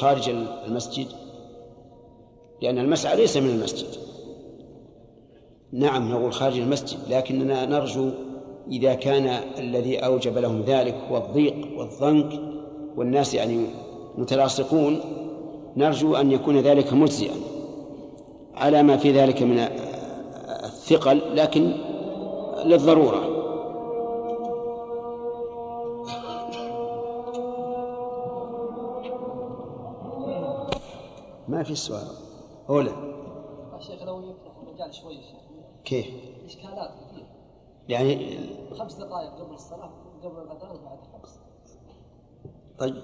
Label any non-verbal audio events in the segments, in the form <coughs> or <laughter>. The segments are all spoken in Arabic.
خارج المسجد؟ لأن المسعى ليس من المسجد. نعم نقول خارج المسجد لكننا نرجو إذا كان الذي أوجب لهم ذلك هو الضيق والضنك والناس يعني متلاصقون نرجو أن يكون ذلك مجزئا على ما في ذلك من الثقل لكن للضرورة. ما في سؤال أولى الشيخ لو يفتح المجال شوي شيخ. كيف؟ إشكالات كثير. يعني خمس دقائق قبل الصلاة قبل الأذان وبعد خمس طيب.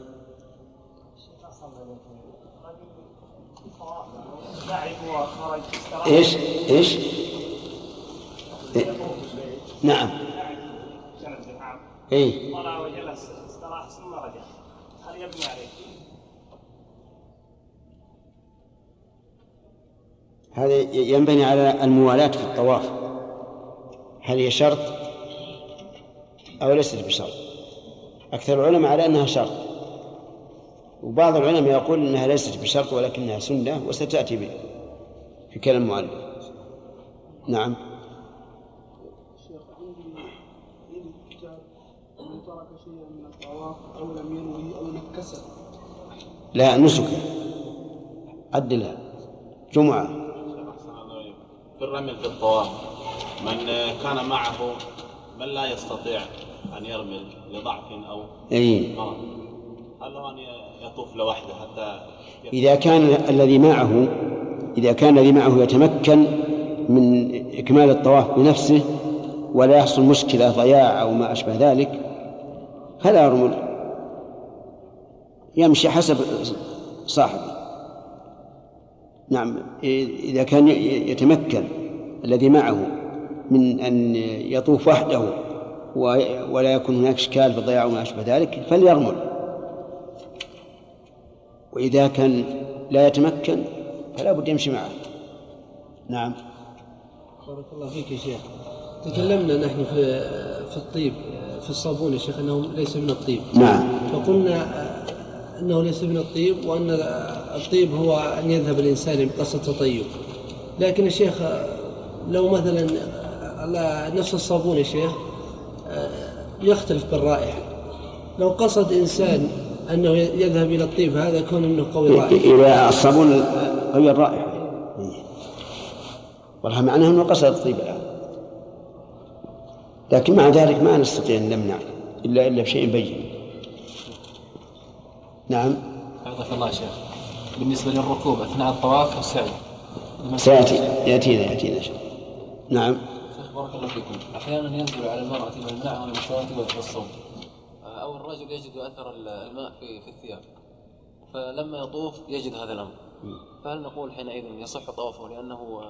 إيش؟ إيش؟ إيه؟ نعم. اي طلع وجلس استراح ثم رجع. هل يبني عليه؟ هذا ينبني على الموالاة في الطواف. هل هي شرط أو ليست بشرط؟ أكثر العلماء على أنها شرط. وبعض العلماء يقول أنها ليست بشرط ولكنها سنة وستأتي به في كلام المؤلف. نعم. أو لم ينوي نكسه لا نسك. عدلها. جمعة. الرمل في الطواف من كان معه من لا يستطيع أن يرمل لضعف أو أي. مرض. هل له أن يطوف لوحده حتى إذا كان الذي معه إذا كان الذي معه يتمكن من إكمال الطواف بنفسه ولا يحصل مشكلة ضياع أو ما أشبه ذلك فلا يرمل يمشي حسب صاحبه. نعم إذا كان يتمكن الذي معه من أن يطوف وحده ولا يكون هناك إشكال في الضياع وما أشبه ذلك فليرمل. وإذا كان لا يتمكن فلا بد يمشي معه. نعم. بارك الله فيك يا شيخ. تكلمنا نحن في في الطيب في الصابون يا شيخ إنه ليس من الطيب. نعم. فقلنا أنه ليس من الطيب وأن الطيب هو أن يذهب الإنسان بقصد تطيب لكن يا شيخ لو مثلا نفس الصابون يا شيخ يختلف بالرائحة. لو قصد إنسان أنه يذهب إلى الطيب هذا يكون إنه قوي الرائحه إذا الصابون قوي الرائحة. والله معناه أنه قصد الطيب الآن. لكن مع ذلك ما نستطيع أن نمنع إلا إلا بشيء بين. نعم. حفظك الله يا شيخ. بالنسبة للركوب أثناء الطواف والسعي سيأتي. يأتينا يأتينا نعم. شيخ بارك الله فيكم. أحيانا ينزل على المرأة ما يمنعها من الشواذ والصوم أو الرجل يجد أثر الماء في في الثياب. فلما يطوف يجد هذا الأمر. فهل نقول حينئذ يصح طوافه لأنه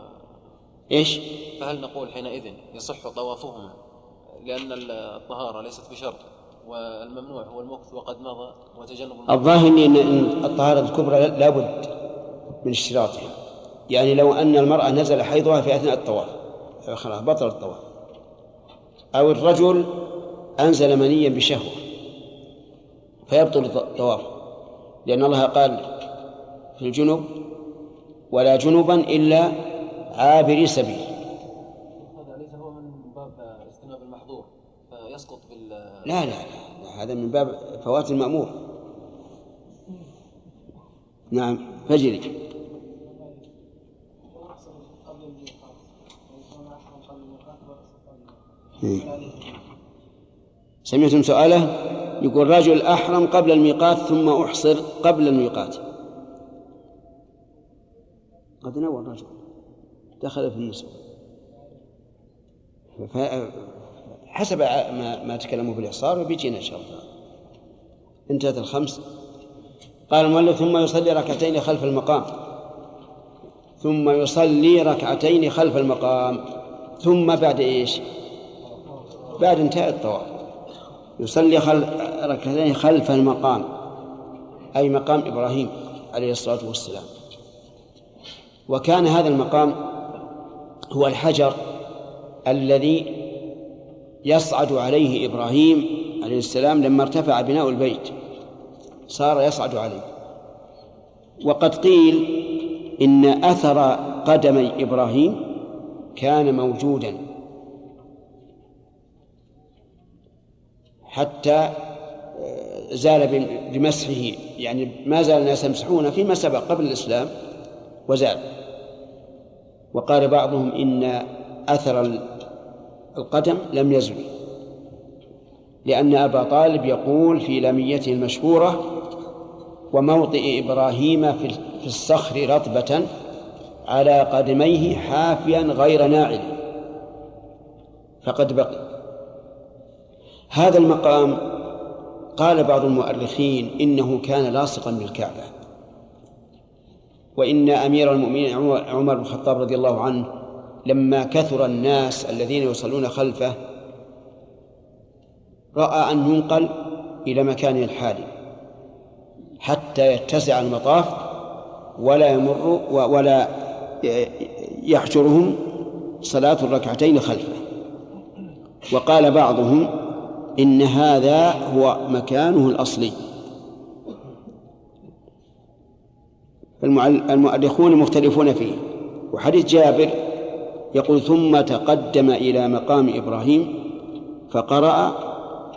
إيش؟ فهل نقول حينئذ يصح طوافهما؟ لأن الطهارة ليست بشرط. والممنوع هو المكث وقد مضى وتجنب الظاهر أن إن الطهارة الكبرى لابد من اشتراطها. يعني لو أن المرأة نزل حيضها في أثناء الطواف خلاص بطل الطواف أو الرجل أنزل منيا بشهوة فيبطل الطواف. لأن الله قال في الجنب ولا جنبا إلا عابري سبيل. هذا ليس هو من باب اجتناب المحظور فيسقط بال لا لا لا. هذا من باب فوات المأمور. نعم فجري. سمعتم سؤاله؟ يقول رجل أحرم قبل الميقات ثم أحصر قبل الميقات. قد نوى الرجل دخل في النسب حسب ما, ما تكلموا في الإحصار وبيجينا إن شاء الله. انتهت الخمس. قال المؤلف ثم يصلي ركعتين خلف المقام. ثم يصلي ركعتين خلف المقام. ثم بعد إيش؟ بعد انتهاء الطواف. يصلي خل... ركعتين خلف المقام. أي مقام إبراهيم عليه الصلاة والسلام. وكان هذا المقام هو الحجر الذي يصعد عليه إبراهيم عليه السلام لما ارتفع بناء البيت. صار يصعد عليه. وقد قيل إن أثر قدمي إبراهيم كان موجودا. حتى آه، زال بمسحه. يعني ما زال الناس يمسحون فيما سبق قبل الإسلام وزال. وقال بعضهم إن أثر القدم لم يزل. لأن أبا طالب يقول في لميته المشهورة وموطئ إبراهيم في الصخر رطبة على قدميه حافيا غير ناعل. فقد بقي. هذا المقام قال بعض المؤرخين إنه كان لاصقا بالكعبة. وإن أمير المؤمنين عمر بن الخطاب رضي الله عنه لما كثر الناس الذين يصلون خلفه رأى أن ينقل إلى مكانه الحالي حتى يتسع المطاف ولا يمر ولا يحجرهم صلاة الركعتين خلفه. وقال بعضهم إن هذا هو مكانه الأصلي. المؤرخون مختلفون فيه. وحديث جابر يقول ثم تقدم إلى مقام إبراهيم فقرأ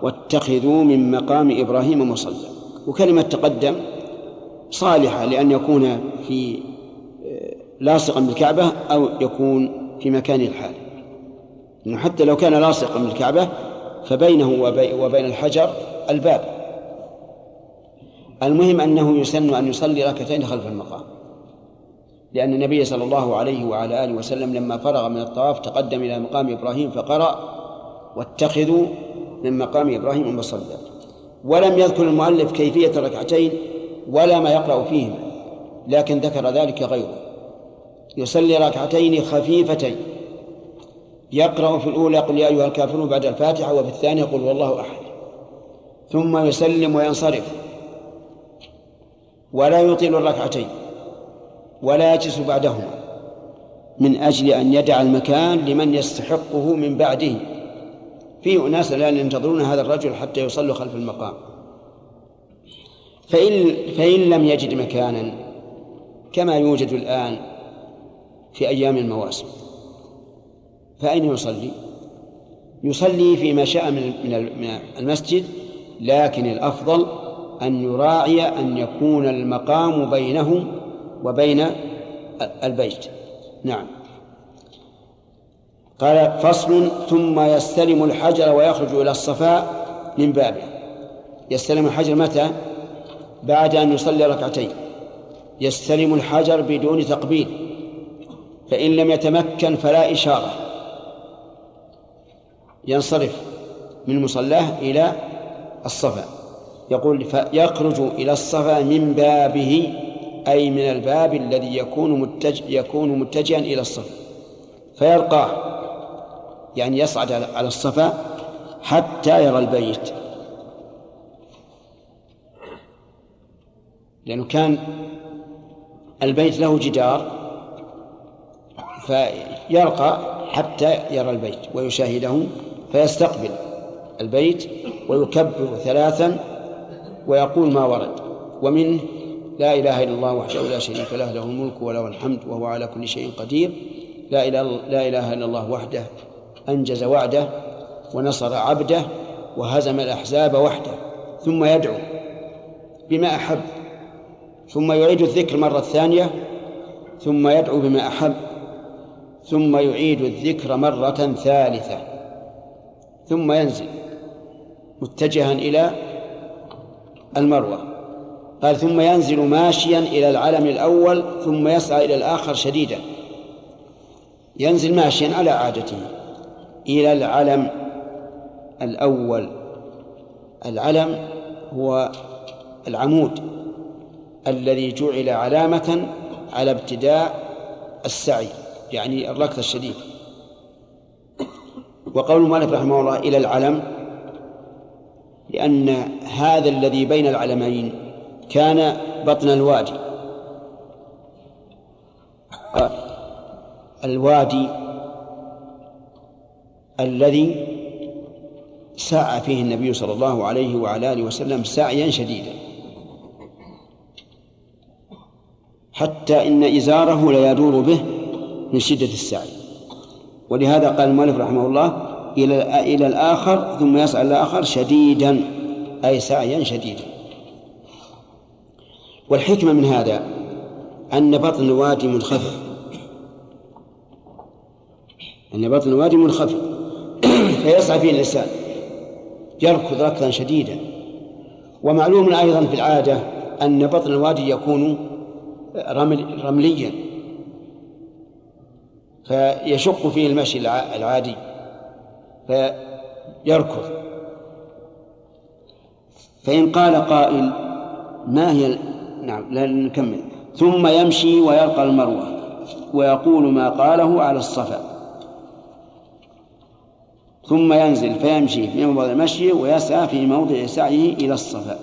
واتخذوا من مقام إبراهيم مصلى. وكلمة تقدم صالحة لأن يكون في آه، لاصقا بالكعبة أو يكون في مكان الحال. إنه حتى لو كان لاصقا بالكعبة فبينه وبين الحجر الباب. المهم أنه يسن أن يصلي ركعتين خلف المقام. لأن النبي صلى الله عليه وعلى آله وسلم لما فرغ من الطواف تقدم إلى مقام إبراهيم فقرأ واتخذوا من مقام إبراهيم مصلى ولم يذكر المؤلف كيفية الركعتين ولا ما يقرأ فيهما لكن ذكر ذلك غيره. يصلي ركعتين خفيفتين. يقرأ في الأولى قل يا أيها الكافرون بعد الفاتحة وفي الثانية قل والله أحد. ثم يسلم وينصرف. ولا يطيل الركعتين. ولا يجلس بعدهما من أجل أن يدع المكان لمن يستحقه من بعده في أناس الآن ينتظرون هذا الرجل حتى يصلوا خلف المقام فإن, فإن لم يجد مكانا كما يوجد الآن في أيام المواسم فأين يصلي؟ يصلي فيما شاء من المسجد لكن الأفضل أن يراعي أن يكون المقام بينه وبين البيت. نعم. قال فصل ثم يستلم الحجر ويخرج إلى الصفاء من بابه. يستلم الحجر متى؟ بعد أن يصلي ركعتين. يستلم الحجر بدون تقبيل. فإن لم يتمكن فلا إشارة. ينصرف من مصلاه إلى الصفا. يقول فيخرج إلى الصفا من بابه أي من الباب الذي يكون متج يكون متجها إلى الصفا فيرقاه يعني يصعد على الصفا حتى يرى البيت. لأنه كان البيت له جدار فيرقى حتى يرى البيت ويشاهده فيستقبل البيت ويكبر ثلاثا ويقول ما ورد. ومنه لا إله إلا الله وحده لا شريك له له الملك وله الحمد وهو على كل شيء قدير. لا إله, لا إله إلا الله وحده أنجز وعده ونصر عبده وهزم الأحزاب وحده ثم يدعو بما أحب ثم يعيد الذكر مرة ثانية ثم يدعو بما أحب ثم يعيد الذكر مرة ثالثة ثم ينزل متجها إلى المروة. قال ثم ينزل ماشيا إلى العلم الأول ثم يسعى إلى الآخر شديدا. ينزل ماشيا على عادته. إلى العلم الأول. العلم هو العمود الذي جعل علامة على ابتداء السعي يعني الركض الشديد. وقول المؤلف رحمه الله إلى العلم لأن هذا الذي بين العلمين كان بطن الوادي. الوادي الذي سعى فيه النبي صلى الله عليه وعلى آله وسلم سعيا شديدا. حتى إن إزاره لا يدور به من شدة السعي. ولهذا قال المؤلف رحمه الله إلى إلى الآخر ثم يسعى الآخر شديدا أي سعيا شديدا. والحكمة من هذا أن بطن الوادي منخفض. أن بطن الوادي منخفض. <clears throat> فيسعى فيه الإنسان يركض ركضا شديدا. ومعلوم أيضا في العادة أن بطن الوادي يكون رمل رمليا. فيشق فيه المشي العادي. فيركض. فإن قال قائل ما هي نعم لا نكمل. ثم يمشي ويلقى المروة ويقول ما قاله على الصفا. ثم ينزل فيمشي في موضع المشي ويسعى في موضع سعيه إلى الصفا.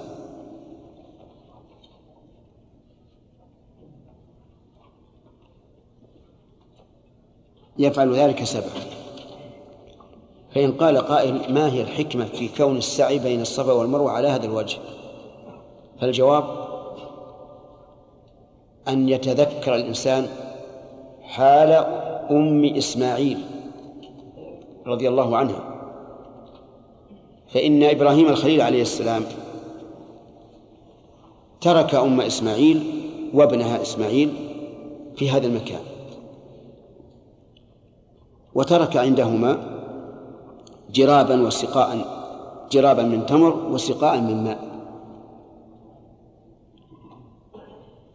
يفعل ذلك سبعا. فإن قال قائل ما هي الحكمة في كون السعي بين الصفا والمروة على هذا الوجه؟ فالجواب أن يتذكر الإنسان حال أم إسماعيل رضي الله عنها. فإن إبراهيم الخليل عليه السلام ترك أم إسماعيل وابنها إسماعيل في هذا المكان. وترك عندهما جرابا وسقاء جرابا من تمر وسقاء من ماء.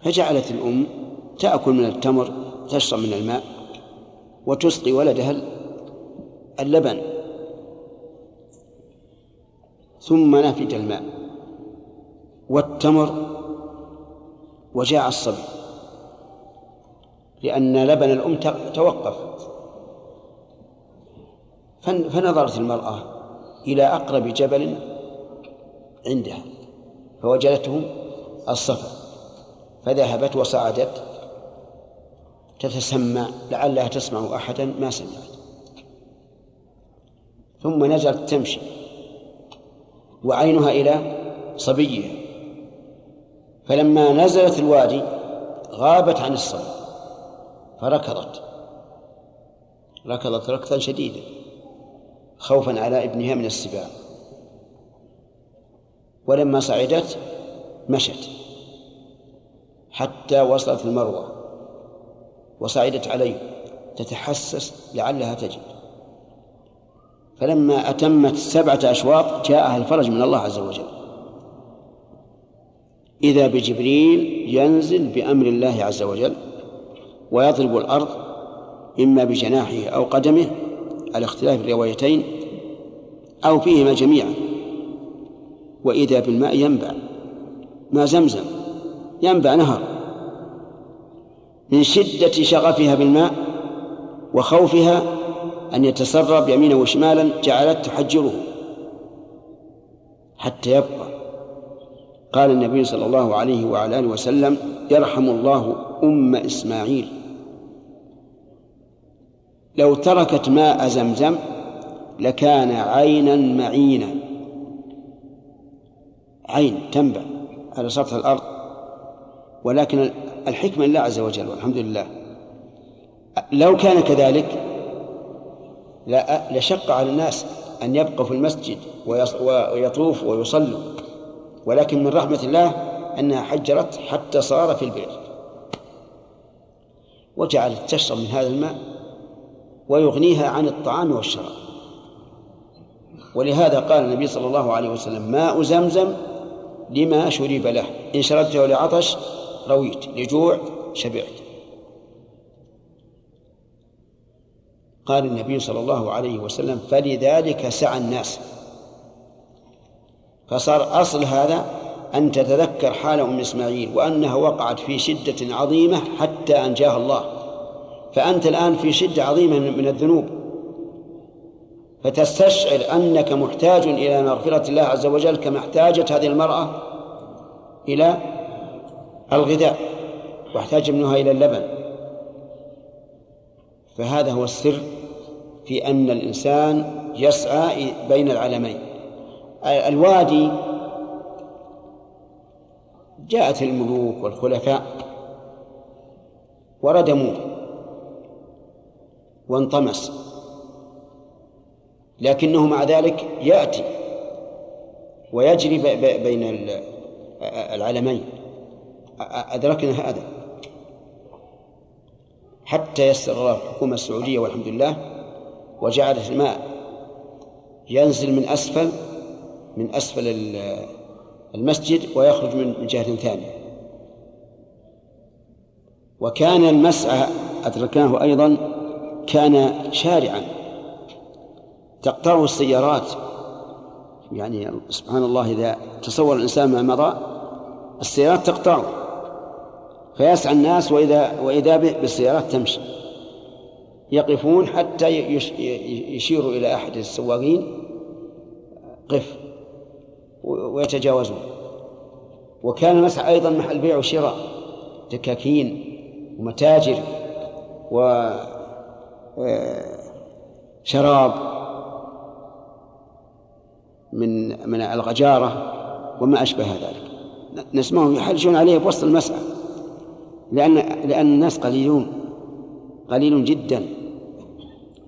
فجعلت الأم تأكل من التمر تشرب من الماء وتسقي ولدها اللبن ثم نفد الماء والتمر وجاع الصبي لأن لبن الأم توقف. فنظرت المرأة إلى أقرب جبل عندها فوجدته الصفا فذهبت وصعدت تتسمع لعلها تسمع أحدا ما سمعت. ثم نزلت تمشي وعينها إلى صبيها. فلما نزلت الوادي غابت عن الصبي فركضت. ركضت ركضا شديدا خوفا على ابنها من السباع. ولما صعدت مشت. حتى وصلت المروة. وصعدت عليه. تتحسس لعلها تجد. فلما أتمت سبعة أشواط جاءها الفرج من الله عز وجل. إذا بجبريل ينزل بأمر الله عز وجل ويضرب الأرض إما بجناحه أو قدمه على اختلاف الروايتين أو فيهما جميعا. وإذا بالماء ينبع. ماء زمزم. ينبع نهر من شدة شغفها بالماء وخوفها أن يتسرب يمينا وشمالا جعلت تحجره حتى يبقى. قال النبي صلى الله عليه وعلى آله وسلم يرحم الله أم إسماعيل. لو تركت ماء زمزم لكان عينا معينا. عين تنبع على سطح الأرض. ولكن الحكمة لله عز وجل والحمد لله. لو كان كذلك لشق على الناس أن يبقوا في المسجد ويطوف ويصلوا ولكن من رحمة الله أنها حجرت حتى صار في البئر وجعلت تشرب من هذا الماء ويغنيها عن الطعام والشراب. ولهذا قال النبي صلى الله عليه وسلم ماء زمزم لما شرب له إن شربته لعطش رويت لجوع شبعت. قال النبي صلى الله عليه وسلم فلذلك سعى الناس. فصار أصل هذا أن تتذكر حال أم إسماعيل وأنها وقعت في شدة عظيمة حتى أنجاها الله. فأنت الآن في شدة عظيمة من الذنوب. فتستشعر أنك محتاج إلى مغفرة الله عز وجل كما احتاجت هذه المرأة إلى الغذاء واحتاج ابنها إلى اللبن. فهذا هو السر في أن الإنسان يسعى بين العلمين. الوادي جاءت الملوك والخلفاء وردموه وانطمس لكنه مع ذلك يأتي ويجري بين العلمين. أدركنا هذا. حتى يسر الله الحكومة السعودية والحمد لله وجعلت الماء ينزل من أسفل من أسفل المسجد ويخرج من جهة ثانية. وكان المسعى أدركناه أيضا كان شارعا. تقطعه السيارات يعني سبحان الله إذا تصور الإنسان ما مضى السيارات تقطعه. فيسعى الناس وإذا وإذا بالسيارات تمشي. يقفون حتى يشيروا إلى أحد السواقين قف ويتجاوزون. وكان المسعى أيضا محل بيع وشراء دكاكين ومتاجر و شراب من من الغجارة وما أشبه ذلك. نسمعهم يحرجون عليه بوسط المسعى لأن لأن الناس قليلون قليل جدا.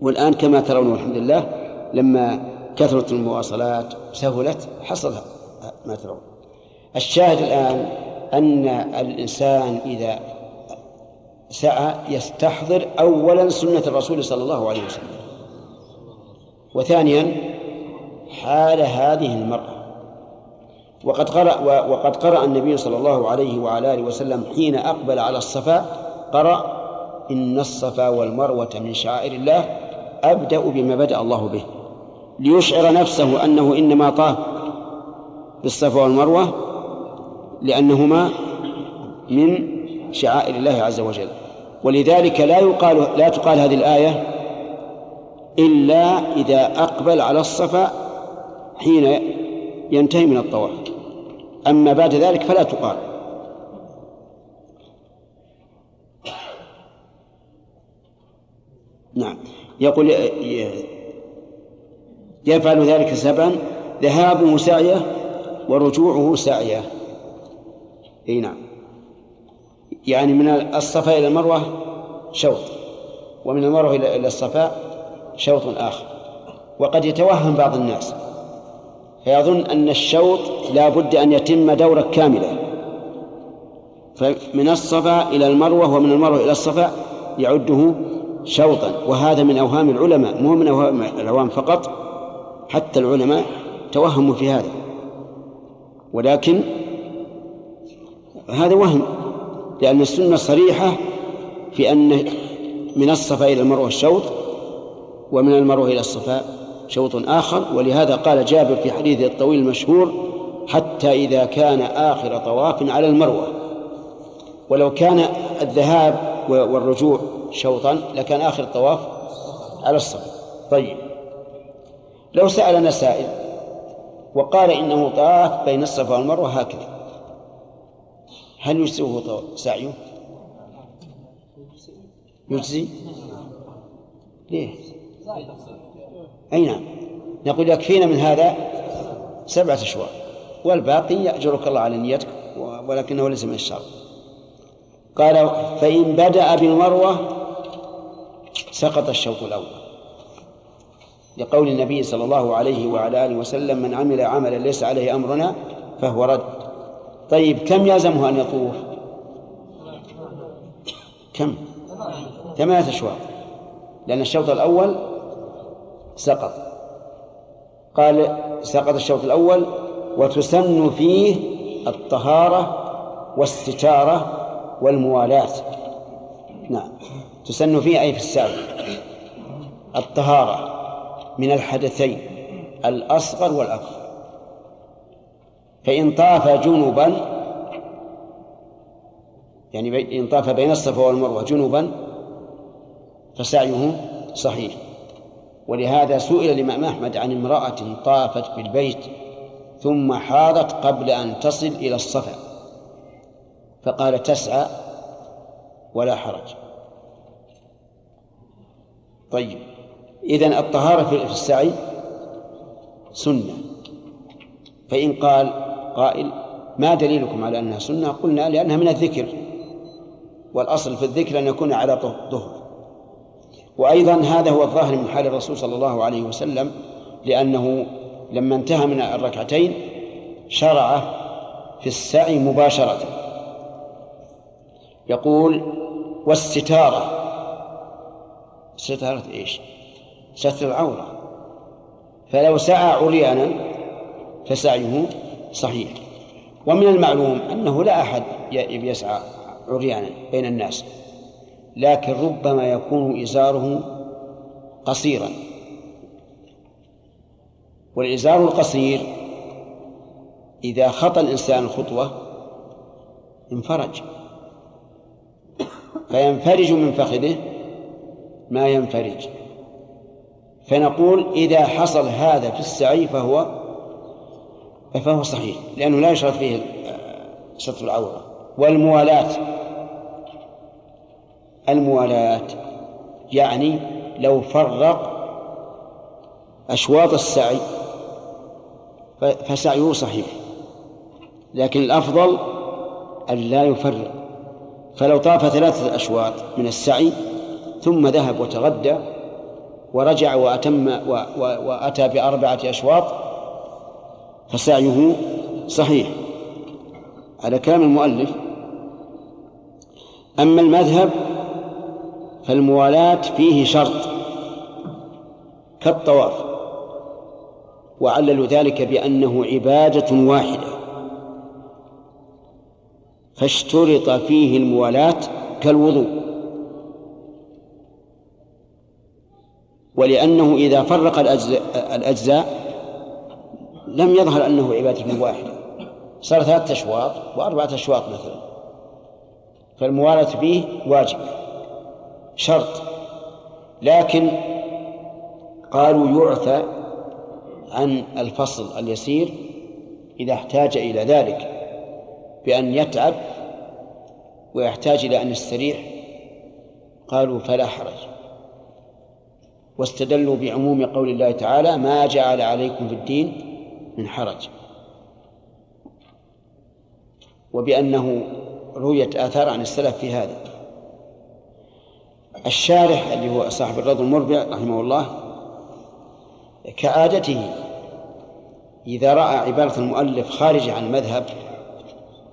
والآن كما ترون والحمد لله لما كثرت المواصلات سهلت حصل ما ترون. الشاهد الآن أن الإنسان إذا سعى يستحضر أولا سنة الرسول صلى الله عليه وسلم. وثانيا حال هذه المرأة. وقد قرأ وقد قرأ النبي صلى الله عليه وعلى آله وسلم حين أقبل على الصفا قرأ إن الصفا والمروة من شعائر الله أبدأ بما بدأ الله به ليشعر نفسه أنه إنما طاف بالصفا والمروة لأنهما من شعائر الله عز وجل. ولذلك لا يقال لا تقال هذه الآية إلا إذا أقبل على الصفا حين ينتهي من الطواف. أما بعد ذلك فلا تقال. نعم. يقول يفعل ذلك سبعا ذهابه سعيه ورجوعه سعيه إي نعم. يعني من الصفا إلى المروة شوط ومن المروة إلى الصفا شوط آخر. وقد يتوهم بعض الناس. فيظن أن الشوط لا بد أن يتم دورة كاملة. فمن الصفا إلى المروة ومن المروة إلى الصفا يعده شوطا. وهذا من أوهام العلماء مو من أوهام العوام فقط حتى العلماء توهموا في هذا. ولكن هذا وهم لأن السنة صريحة في أن من الصفا إلى المروة شوط ومن المروة إلى الصفا شوط آخر ولهذا قال جابر في حديثه الطويل المشهور حتى إذا كان آخر طواف على المروة ولو كان الذهاب والرجوع شوطا لكان آخر الطواف على الصفا طيب لو سألنا سائل وقال إنه طاف بين الصفا والمروة هكذا هل يجزئه سعيه؟ يجزي؟ ليه؟ أي نعم. نقول يكفينا من هذا سبعة أشواط. والباقي يأجرك الله على نيتك ولكنه ليس من الشرط قال فإن بدأ بالمروة سقط الشوط الأول. لقول النبي صلى الله عليه وعلى آله وسلم من عمل عملا ليس عليه أمرنا فهو رد. طيب كم يلزمه أن يطوف؟ كم؟ ثمانية أشواط. لأن الشوط الأول سقط. قال سقط الشوط الأول وتسن فيه الطهارة والستارة والموالاة. نعم. تسن فيه أي في السابق. الطهارة من الحدثين الأصغر والأكبر. فإن طاف جنبا يعني إن طاف بين الصفا والمروة جنبا فسعيه صحيح. ولهذا سئل الإمام أحمد عن امرأة طافت بالبيت ثم حاضت قبل أن تصل إلى الصفا فقال تسعى ولا حرج. طيب إذن الطهارة في السعي سنة. فإن قال قائل ما دليلكم على أنها سنة؟ قلنا لأنها من الذكر والأصل في الذكر أن يكون على ظهر وأيضا هذا هو الظاهر من حال الرسول صلى الله عليه وسلم لأنه لما انتهى من الركعتين شرع في السعي مباشرة. يقول والستارة. ستارة إيش؟ ستر العورة. فلو سعى عريانا فسعيه صحيح. ومن المعلوم أنه لا أحد يسعى عريانا بين الناس. لكن ربما يكون إزاره قصيرا. والإزار القصير إذا خطى الإنسان الخطوة انفرج. فينفرج من فخذه ما ينفرج. فنقول إذا حصل هذا في السعي فهو فهو صحيح لأنه لا يشرط فيه ستر العورة. والموالاة الموالاة. يعني لو فرق أشواط السعي فسعيه صحيح لكن الأفضل أن لا يفرق. فلو طاف ثلاثة أشواط من السعي ثم ذهب وتغدى ورجع وأتم وأتى بأربعة أشواط فسعيه صحيح. على كلام المؤلف أما المذهب فالموالاة فيه شرط كالطواف وعللوا ذلك بأنه عبادة واحدة. فاشترط فيه الموالاة كالوضوء. ولأنه إذا فرق الأجزاء, لم يظهر أنه عبادة واحدة. صار ثلاثة أشواط وأربعة أشواط مثلا. فالموالاة فيه واجب. شرط. لكن قالوا يعفى عن الفصل اليسير إذا احتاج إلى ذلك بأن يتعب ويحتاج إلى أن يستريح. قالوا فلا حرج. واستدلوا بعموم قول الله تعالى ما جعل عليكم في الدين من حرج. وبأنه رويت آثار عن السلف في هذا. الشارح اللي هو صاحب الرد المربع رحمه الله كعادته إذا رأى عبارة المؤلف خارجة عن المذهب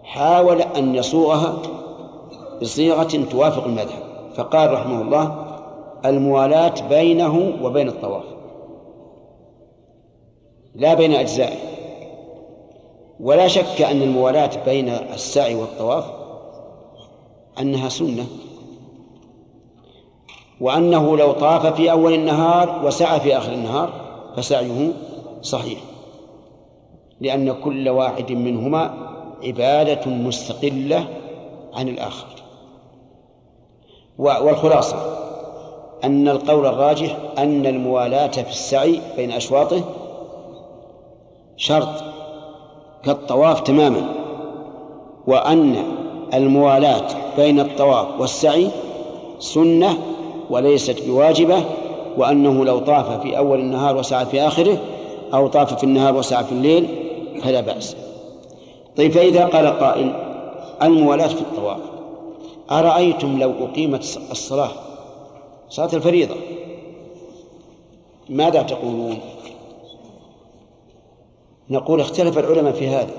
حاول أن يصوغها بصيغة توافق المذهب. فقال رحمه الله الموالاة بينه وبين الطواف لا بين أجزائه. ولا شك أن الموالاة بين السعي والطواف أنها سنة. وأنه لو طاف في أول النهار وسعى في آخر النهار فسعيه صحيح لأن كل واحد منهما عبادة مستقلة عن الآخر. والخلاصة أن القول الراجح أن الموالاة في السعي بين أشواطه شرط كالطواف تماما وأن الموالاة بين الطواف والسعي سنة وليست بواجبة وأنه لو طاف في أول النهار وسعى في آخره أو طاف في النهار وسعى في الليل فلا بأس. طيب فإذا قال قائل الموالاة في الطواف أرأيتم لو أقيمت الصلاة صلاة الفريضة؟ ماذا تقولون؟ نقول اختلف العلماء في هذا.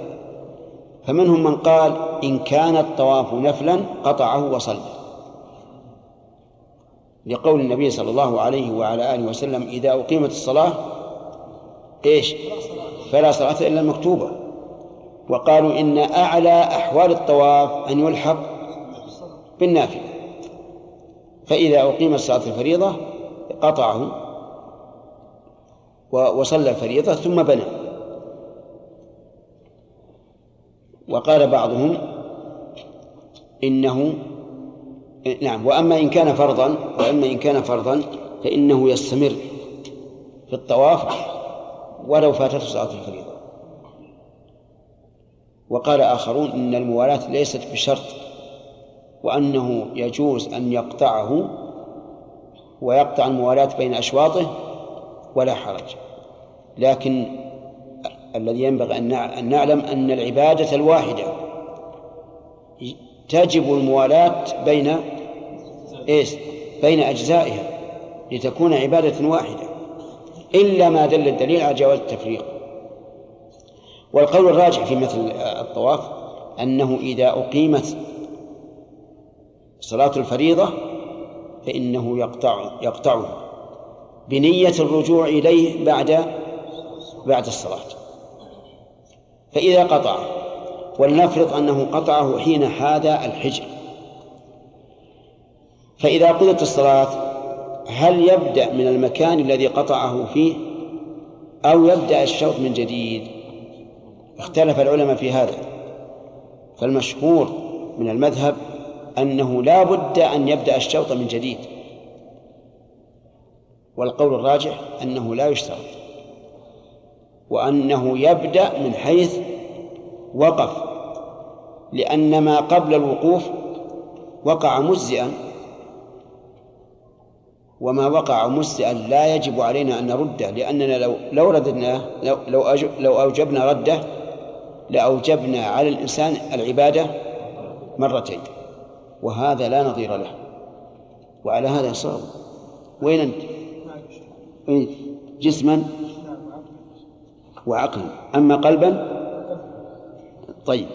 فمنهم من قال إن كان الطواف نفلا قطعه وصلى. لقول النبي صلى الله عليه وعلى آله وسلم إذا أقيمت الصلاة إيش؟ فلا صلاة إلا المكتوبة وقالوا إن أعلى أحوال الطواف أن يلحق بالنافلة. فإذا أقيمت صلاة الفريضة قطعه وصلى الفريضة ثم بنى. وقال بعضهم إنه نعم وأما إن كان فرضا وأما إن كان فرضا فإنه يستمر في الطواف ولو فاتته صلاة الفريضة. وقال آخرون إن الموالاة ليست بشرط وأنه يجوز أن يقطعه ويقطع الموالاة بين أشواطه ولا حرج. لكن الذي ينبغي أن نعلم أن العبادة الواحدة تجب الموالاة بين إيش؟ بين أجزائها لتكون عبادة واحدة. إلا ما دل الدليل على جواز التفريق. والقول الراجح في مثل الطواف أنه إذا أقيمت صلاة الفريضة فإنه يقطع يقطعها بنية الرجوع إليه بعد بعد الصلاة. فإذا قطع ولنفرض أنه قطعه حين حاد الحجر. فإذا قضت الصلاة هل يبدأ من المكان الذي قطعه فيه أو يبدأ الشوط من جديد؟ اختلف العلماء في هذا. فالمشهور من المذهب أنه لا بد أن يبدأ الشوط من جديد. والقول الراجح أنه لا يشترط. وأنه يبدأ من حيث وقف لأن ما قبل الوقوف وقع مجزئا وما وقع مجزئا لا يجب علينا أن نرده لأننا لو لو رددناه لو لو, أوجبنا رده لأوجبنا على الإنسان العبادة مرتين وهذا لا نظير له وعلى هذا صار وين أنت؟ إيه؟ جسما وعقلا أما قلبا طيب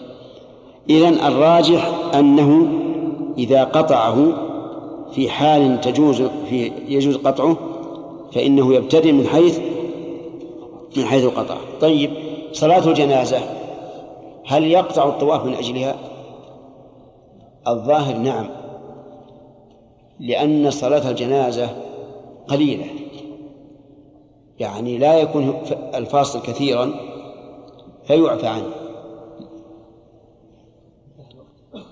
إذن الراجح أنه إذا قطعه في حال تجوز في يجوز قطعه فإنه يبتدئ من حيث من حيث القطع. طيب صلاة الجنازة هل يقطع الطواف من أجلها؟ الظاهر نعم لأن صلاة الجنازة قليلة. يعني لا يكون الفاصل كثيرا فيعفى عنه.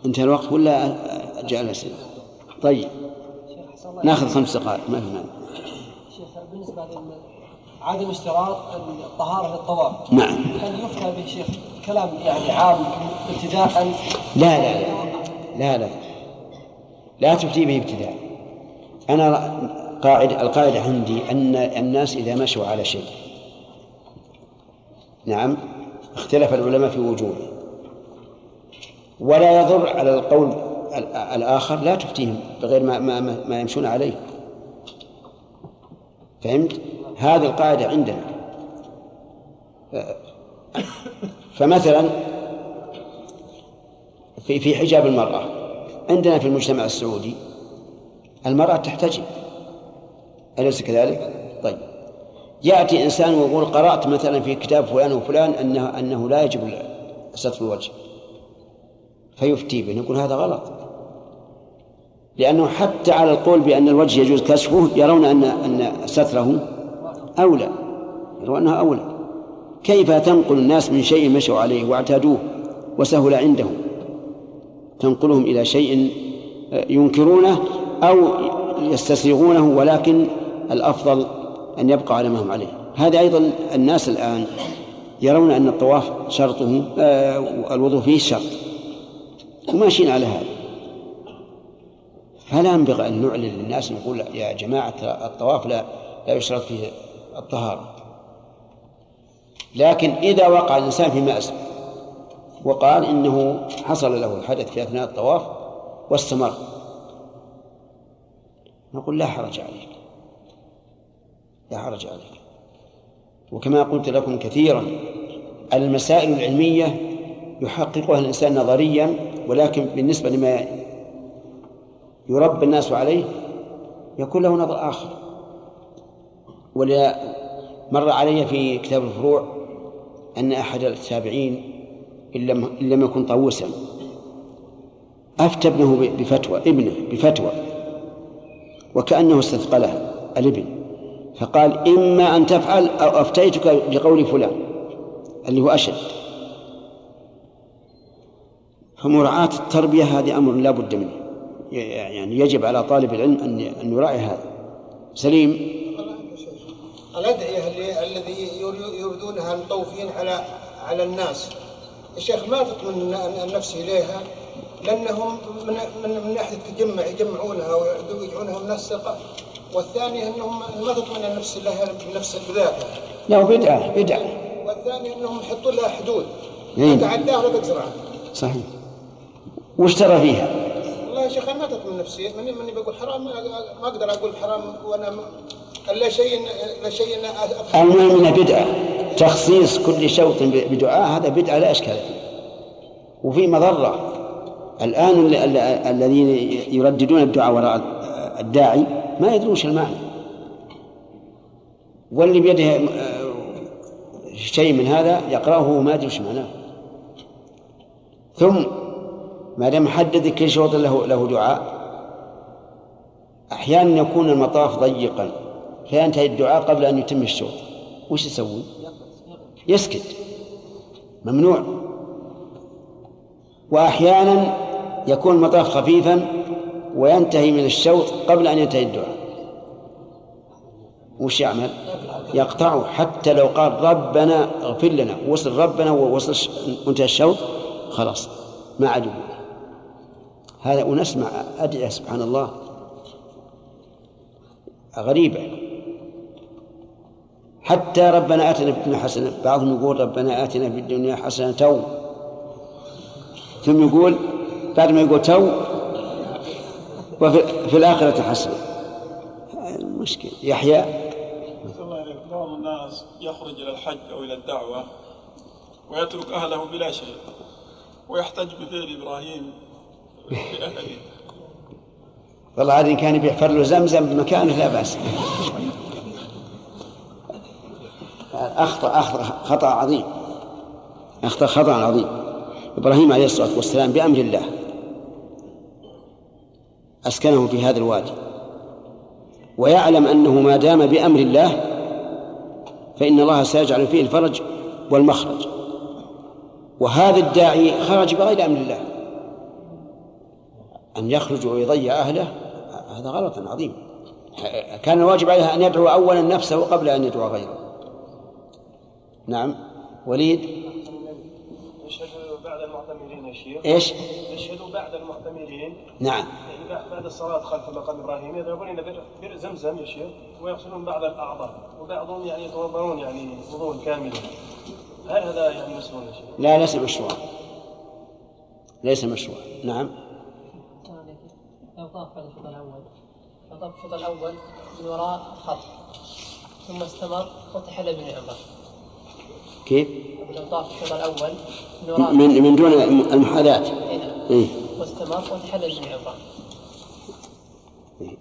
انتهى الوقت ولا جاء الأسئلة طيب. ناخذ خمس دقائق ما في مانع. شيخ بالنسبة عدم اشتراط الطهارة للطواف نعم. هل يفتى به شيخ كلام يعني عام ابتداء؟ لا لا لا لا لا. لا تفتي به ابتداء. أنا قاعدة القاعدة عندي أن الناس إذا مشوا على شيء. نعم. اختلف العلماء في وجوده ولا يضر على القول الآخر لا تفتيهم بغير ما, ما, ما يمشون عليه. فهمت؟ هذه القاعدة عندنا. فمثلا في في حجاب المرأة. عندنا في المجتمع السعودي المرأة تحتجب. أليس كذلك؟ طيب. يأتي إنسان ويقول قرأت مثلا في كتاب فلان وفلان أنه أنه لا يجب ستر الوجه. فيفتي به. نقول هذا غلط. لأنه حتى على القول بأن الوجه يجوز كشفه يرون أن أن ستره أولى. يرون أنها أولى. كيف تنقل الناس من شيء مشوا عليه واعتادوه وسهل عندهم؟ تنقلهم إلى شيء ينكرونه أو يستسيغونه ولكن الأفضل أن يبقى على ما هم عليه. هذا أيضا الناس الآن يرون أن الطواف شرطه آه الوضوء فيه شرط. وماشيين على هذا. فلا ينبغي أن نعلن للناس نقول يا جماعة الطواف لا لا يشترط فيه الطهارة؟ لكن إذا وقع الإنسان في مأسى وقال إنه حصل له الحدث في أثناء الطواف واستمر نقول لا حرج عليك. لا حرج عليك. وكما قلت لكم كثيرا المسائل العلمية يحققها الإنسان نظريا ولكن بالنسبة لما يربى الناس عليه يكون له نظر آخر. ولا مر علي في كتاب الفروع أن أحد التابعين إن لم يكن طاووسا أفتى ابنه بفتوى ابنه بفتوى وكأنه استثقله الابن فقال إما أن تفعل أو أفتيتك بقول فلان اللي هو أشد. فمراعاة التربية هذه أمر لا بد منه. يعني يجب على طالب العلم أن أن يراعي هذا. سليم. الأدعية الذي يريدونها المطوفين على على الناس. يا شيخ ما تطمن النفس إليها؟ لأنهم من من من ناحية تجمع يجمعونها ويجعلونها منسقة والثاني أنهم ما تطمن النفس لها بنفس بذاتها لا بدعة بدعة. والثاني أنهم يحطون لها حدود. إيه. تعداها ولا تقدر عنها صحيح. وش ترى فيها؟ يا شيخ أنا ما تطمن نفسي. ماني ماني بقول حرام ما أقدر أقول حرام وأنا الا شيء الا شيء انها بدعة تخصيص كل شوط بدعاء هذا بدعة لا إشكال فيه. وفي مضرة. الآن ال- ال- الذين يرددون الدعاء وراء الداعي ما يدرون وش المعنى. واللي بيده آه، شيء من هذا يقرأه وهو ما يدري وش معناه. ثم ما دام حدد كل شوط له له دعاء. أحيانا يكون المطاف ضيقا. فينتهي الدعاء قبل أن يتم الشوط. وش يسوي؟ يسكت. ممنوع. وأحيانا يكون المطاف خفيفا وينتهي من الشوط قبل أن ينتهي الدعاء. وش يعمل؟ يقطعه. حتى لو قال ربنا اغفر لنا وصل ربنا ووصل وانتهى الشوط خلاص ما يقول. هذا ونسمع أدعية سبحان الله. غريبة. حتى ربنا آتنا في الدنيا حسنة بعضهم يقول ربنا آتنا في الدنيا حسنة تو. ثم يقول بعد ما يقول تو وفي في الآخرة حسنة. المشكلة. يحيى. بعض الناس يخرج إلى الحج أو إلى الدعوة ويترك أهله بلا شيء ويحتج بفعل إبراهيم. <laughs> والله عاد إن كان بيحفر له زمزم بمكانه لا بأس. أخطأ أخطأ خطأ عظيم. أخطأ خطأ عظيم. إبراهيم عليه الصلاة والسلام بأمر الله أسكنه في هذا الوادي. ويعلم أنه ما دام بأمر الله فإن الله سيجعل فيه الفرج والمخرج. وهذا الداعي خرج بغير أمر الله. أن يخرج ويضيع أهله هذا غلط عظيم. كان الواجب عليه أن يدعو أولا نفسه قبل أن يدعو غيره. نعم. وليد؟ يشهدوا بعد المعتمرين يا شيخ. إيش؟ يشهدوا بعد المعتمرين. نعم. يعني بعد- الصلاة خلف مقام إبراهيم يذهبون إلى بئر- زمزم يا شيخ ويغسلون بعض الأعضاء وبعضهم يعني يتوضؤون يعني وضوء كاملا. هل هذا يعني مسنون يا شيخ؟ لا ليس مشروع. ليس مشروع. نعم. طاف بعد الشوط الأول. لو طاف الشوط الأول من وراء خط ثم استمر وتحلى بنعمه كيف؟ لو طاف الشوط الأول من وراء من من دون المحاذاة. إيه نعم. إيه؟ واستمر وتحلى بنعمه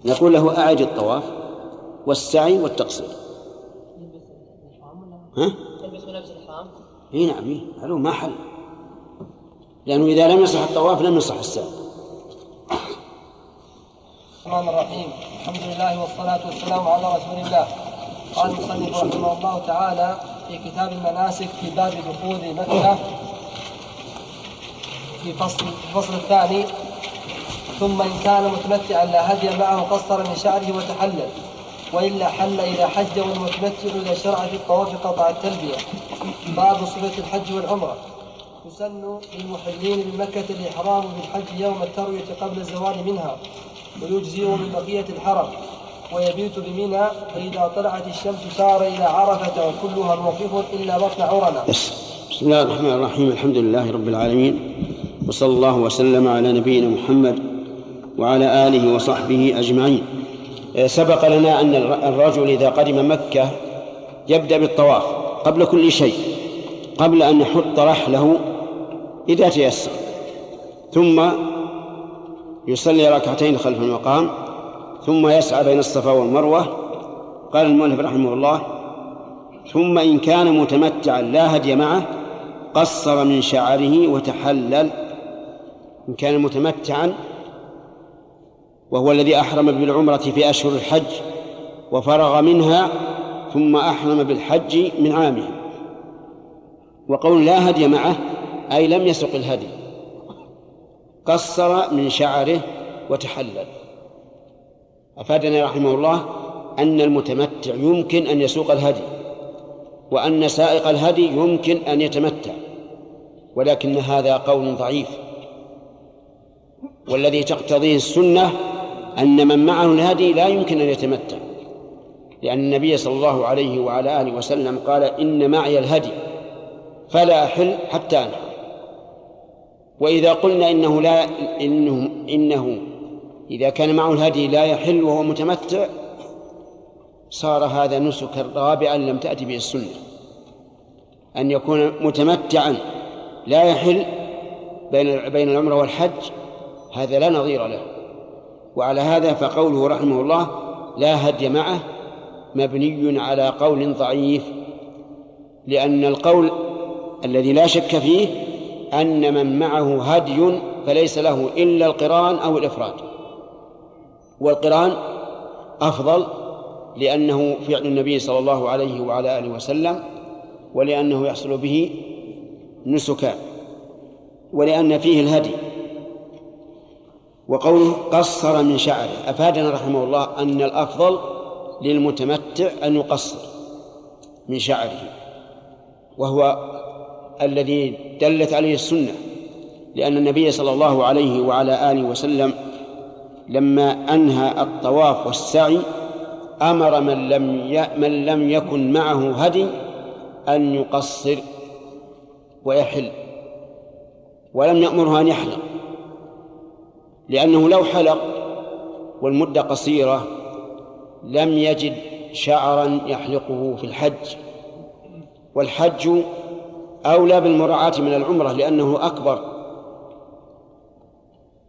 نقول له أعد الطواف والسعي والتقصير. ها؟ يلبس ملابس الاحرام اي نعم إيه؟ معلوم ما حل. لأنه إذا لم يصح الطواف لم يصح السعي. الرحمن الرحيم. الحمد لله والصلاة والسلام على رسول الله. قال المصنف رحمه الله تعالى في كتاب المناسك في باب دخول مكة. في فصل الفصل الثاني. ثم إن كان متمتعا لا هدي معه قصر من شعره وتحلل. وإلا حل إذا حج والمتمتع إذا شرع في الطواف قطع التلبية. باب صفة الحج والعمرة. يسن للمحلين بمكة الإحرام بالحج يوم التروية قبل الزوال منها. ويجزئ من بقية الحرم ويبيت بمنى فإذا طلعت الشمس سار إلى عرفة وكلها موقف إلا عرنة بس. بسم الله الرحمن الرحيم الحمد لله رب العالمين وصلى الله وسلم على نبينا محمد وعلى آله وصحبه أجمعين. آه، سبق لنا أن الر- الرجل إذا قدم مكة يبدأ بالطواف قبل كل شيء قبل أن يحط رحله إذا تيسر. ثم يصلي ركعتين خلف المقام ثم يسعى بين الصفا والمروة قال المؤلف رحمه الله ثم إن كان متمتعا لا هدي معه قصر من شعره وتحلل. إن كان متمتعا وهو الذي أحرم بالعمرة في أشهر الحج وفرغ منها ثم أحرم بالحج من عامه. وقول لا هدي معه أي لم يسق الهدي. قصر من شعره وتحلل. أفادنا رحمه الله أن المتمتع يمكن أن يسوق الهدي وأن سائق الهدي يمكن أن يتمتع ولكن هذا قول ضعيف. والذي تقتضيه السنة أن من معه الهدي لا يمكن أن يتمتع لأن النبي صلى الله عليه وعلى آله وسلم قال إن معي الهدي فلا أحل حتى أنحر وإذا قلنا إنه لا إنه إنه إذا كان معه الهدي لا يحل وهو متمتع صار هذا نسكا رابعا لم تأتي به السنة. أن يكون متمتعا لا يحل بين بين العمرة والحج هذا لا نظير له. وعلى هذا فقوله رحمه الله لا هدي معه مبني على قول ضعيف لأن القول الذي لا شك فيه أن من معه هدي فليس له إلا القرآن أو الإفراد. والقرآن أفضل لأنه فعل النبي صلى الله عليه وعلى آله وسلم ولأنه يحصل به نسكا ولأن فيه الهدي. وقوله قصر من شعره أفادنا رحمه الله أن الأفضل للمتمتع أن يقصر من شعره وهو الذي دلت عليه السنة لأن النبي صلى الله عليه وعلى آله وسلم لما أنهى الطواف والسعي أمر من لم من لم يكن معه هدي أن يقصر ويحل ولم يأمره أن يحلق لأنه لو حلق والمدة قصيرة لم يجد شعرا يحلقه في الحج والحج أولى بالمراعاة من العمرة لأنه أكبر.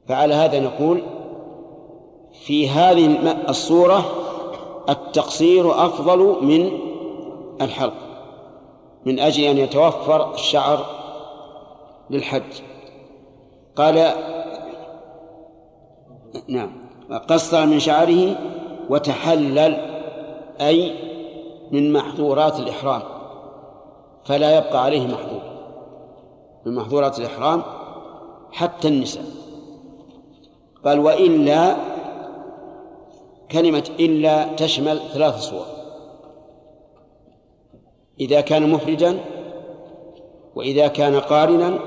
فعلى هذا نقول في هذه الصورة التقصير أفضل من الحلق من أجل أن يتوفر الشعر للحج. قال نعم قصر من شعره وتحلل أي من محظورات الإحرام. فلا يبقى عليه محظور من محظورات الإحرام حتى النساء. قال وإلا كلمة إلا تشمل ثلاث صور. إذا كان مفردا وإذا كان قارنا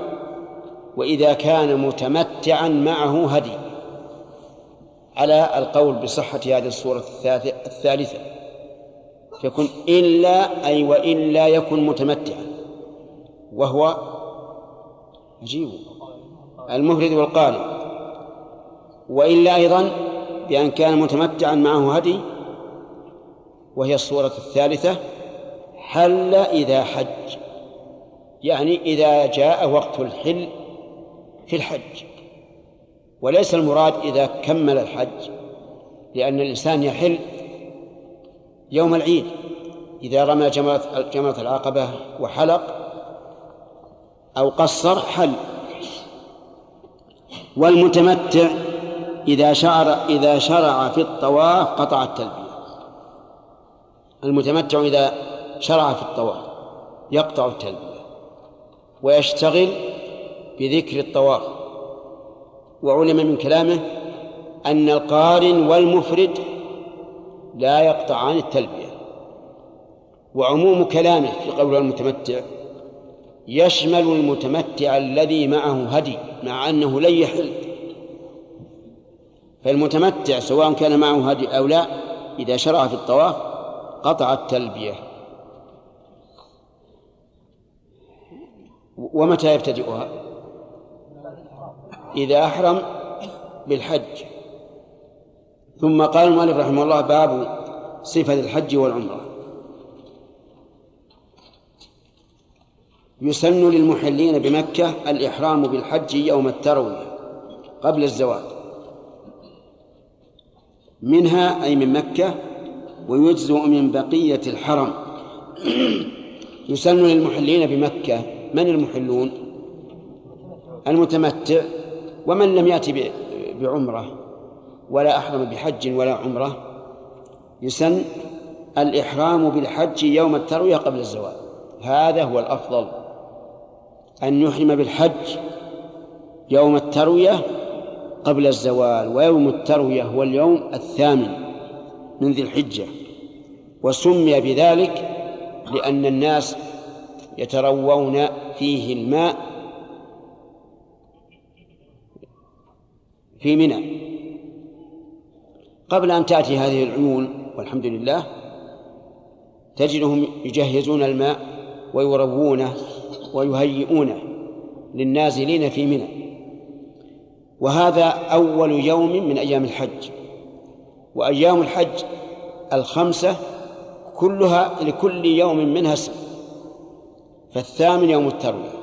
وإذا كان متمتعا معه هدي. على القول بصحة هذه الصورة الثالثة. يكون إلا أي وإلا يكن متمتعا. وهو عجيب المفرد والقارن وإلا أيضا بأن كان متمتعا معه هدي وهي الصورة الثالثة حل إذا حج. يعني إذا جاء وقت الحل في الحج. وليس المراد إذا كمل الحج لأن الإنسان يحل يوم العيد. إذا رمى جمرة جمرة العقبة وحلق أو قصر حل. والمتمتع إذا شعر إذا شرع في الطواف قطع التلبية. المتمتع إذا شرع في الطواف يقطع التلبية ويشتغل بذكر الطواف. وعلم من كلامه أن القارن والمفرد لا يقطعان التلبية. وعموم كلامه في قول المتمتع يشمل المتمتع الذي معه هدي مع أنه لن يحل. فالمتمتع سواء كان معه هدي أو لا إذا شرع في الطواف قطع التلبية. ومتى يبتدئها؟ إذا أحرم بالحج. ثم قال المؤلف رحمه الله باب صفة الحج والعمرة. يسن للمحلين بمكة الإحرام بالحج يوم التروية قبل الزواج منها أي من مكة ويجزئ من بقية الحرم. يسن للمحلين بمكة. من المحلون؟ المتمتع. ومن لم يأتي بعمرة؟ ولا أحرم بحج ولا عمرة. يسن الإحرام بالحج يوم التروية قبل الزواج هذا هو الأفضل. أن يحرم بالحج يوم التروية قبل الزوال ويوم التروية هو اليوم الثامن من ذي الحجة. وسمي بذلك لأن الناس يتروون فيه الماء في منى. قبل أن تأتي هذه العيون والحمد لله تجدهم يجهزون الماء ويروونه ويهيئونه للنازلين في منى. وهذا أول يوم من أيام الحج. وأيام الحج الخمسة كلها لكل يوم منها اسم فالثامن يوم التروية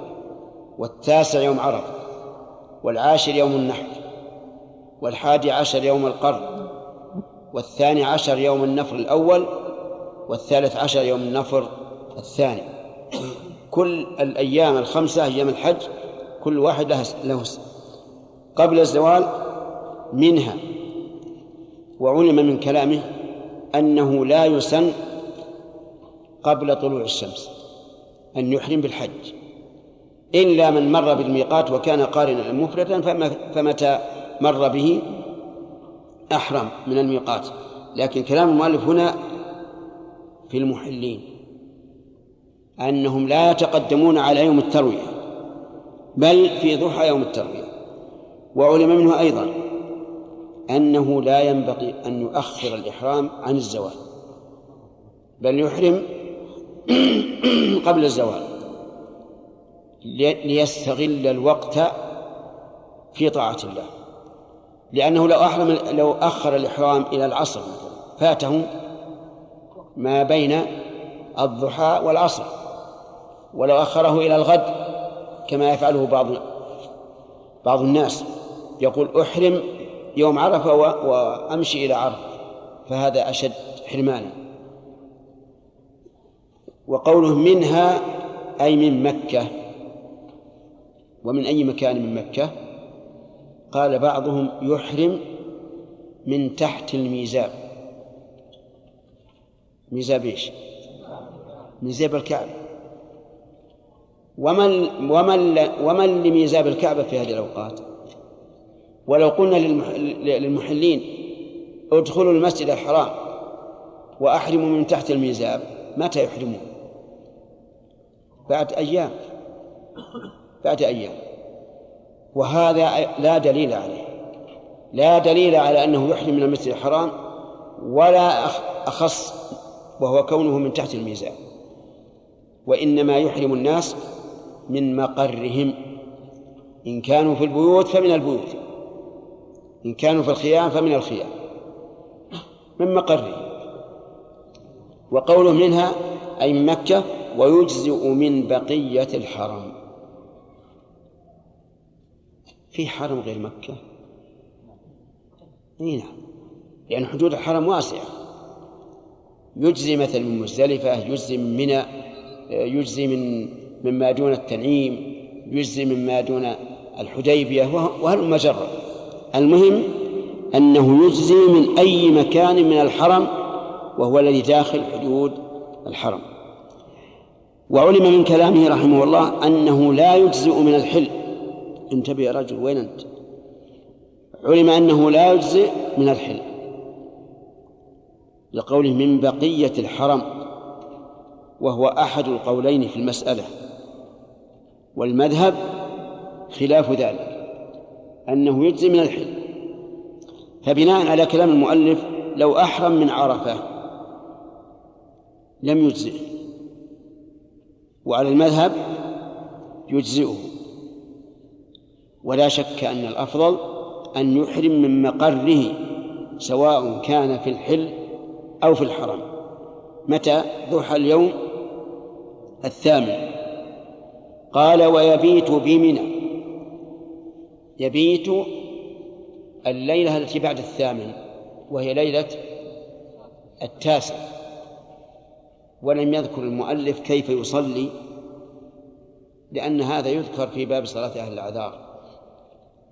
والتاسع يوم عرفة والعاشر يوم النحر والحادي عشر يوم القرن. والثاني عشر يوم النفر الأول والثالث عشر يوم النفر الثاني. كل الأيام الخمسة أيام الحج كل واحد له قبل الزوال منها. وعلم من كلامه أنه لا يسن قبل طلوع الشمس أن يحرم بالحج. إلا من مر بالميقات وكان قارنا مفردا فمتى مر به أحرم من الميقات. لكن كلام المؤلف هنا في المحلين أنهم لا يتقدمون على يوم التروية بل في ضحى يوم التروية. وعلم منه أيضا أنه لا ينبغي أن يؤخر الإحرام عن الزوال بل يحرم <clears throat> قبل الزوال ليستغل الوقت في طاعة الله. لأنه لو أحرم لو أخر الإحرام إلى العصر مثلا فاته ما بين الضحى والعصر ولو أخره إلى الغد كما يفعله بعض بعض الناس. يقول أحرم يوم عرفة وأمشي إلى عرفة فهذا أشد حرمانا. وقوله منها أي من مكة ومن أي مكان من مكة؟ قال بعضهم يحرم من تحت الميزاب. ميزاب إيش؟ ميزاب الكعبة. ومن ومن ومن لميزاب الكعبة في هذه الأوقات؟ ولو قلنا للمحلين ادخلوا المسجد الحرام وأحرموا من تحت الميزاب متى يحرمون؟ بعد أيام. بعد أيام. وهذا لا دليل عليه. لا دليل على أنه يحرم من المسجد الحرام ولا أخص وهو كونه من تحت الميزان. وإنما يحرم الناس من مقرهم. إن كانوا في البيوت فمن البيوت إن كانوا في الخيام فمن الخيام. من مقرهم. وقوله منها أي من مكة ويجزئ من بقية الحرم. في حرم غير مكة. إي نعم. لأن حدود الحرم واسعة. يجزي مثلا من مزدلفة يجزي من منى يجزي من مما دون التنعيم يجزي مما دون الحديبية وهل مجرة المهم أنه يجزي من أي مكان من الحرم وهو الذي داخل حدود الحرم. وعلم من كلامه رحمه الله أنه لا يجزئ من الحل. انتبه يا رجل وين أنت؟ علم أنه لا يجزئ من الحل لقوله من بقية الحرم وهو أحد القولين في المسألة. والمذهب خلاف ذلك أنه يجزي من الحل فبناء على كلام المؤلف لو أحرم من عرفة لم يجزئ وعلى المذهب يجزئه. ولا شك أن الأفضل أن يحرم من مقره سواء كان في الحل أو في الحرم متى؟ ضحى اليوم الثامن. قال ويبيت بمنى. يبيت الليلة التي بعد الثامن وهي ليلة التاسع. ولم يذكر المؤلف كيف يصلي لأن هذا يذكر في باب صلاة أهل الأعذار.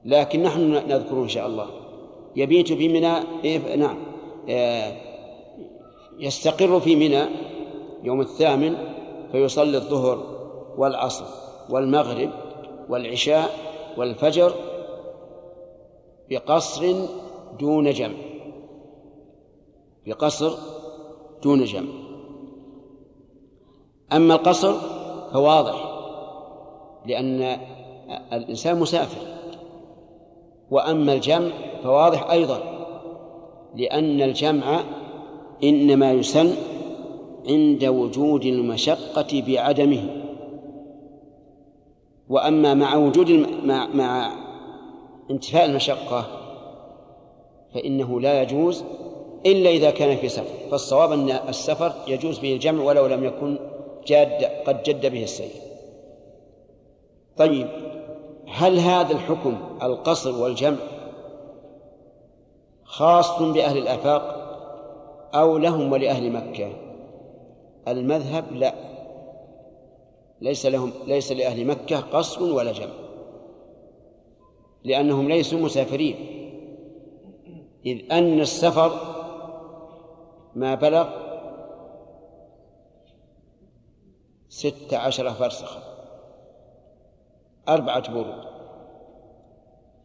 لكن نحن نذكره إن شاء الله. يبيت في منى إيه نعم. آه، يستقر في منى يوم الثامن فيصلي الظهر والعصر والمغرب والعشاء والفجر بقصر دون جمع. بقصر دون جمع. أما القصر فواضح لأن الإنسان مسافر. وأما الجمع فواضح أيضا لأن الجمع إنما يسن عند وجود المشقة بعدمه. وأما مع وجود الم... مع... مع انتفاء المشقة فإنه لا يجوز إلا إذا كان في سفر فالصواب أن السفر يجوز به الجمع ولو لم يكن جاد قد جد به السير. طيب. هل هذا الحكم القصر والجمع خاص بأهل الآفاق أو لهم ولأهل مكة؟ المذهب لا. ليس لهم ليس لأهل مكة قصر ولا جمع لأنهم ليسوا مسافرين. إذ أن السفر ما بلغ ست عشر فرسخا. أربعة برود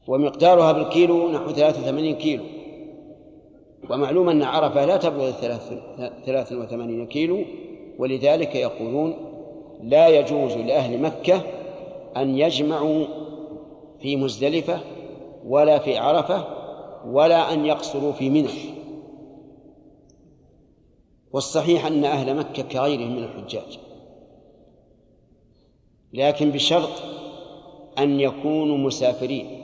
ومقدارها بالكيلو نحو ثلاثة وثمانين كيلو. ومعلوم أن عرفة لا تبلغ ثلاثة وثمانين كيلو ولذلك يقولون لا يجوز لأهل مكة أن يجمعوا في مزدلفة ولا في عرفة ولا أن يقصروا في منى والصحيح أن أهل مكة كغيرهم من الحجاج. لكن بشرط أن يكونوا مسافرين.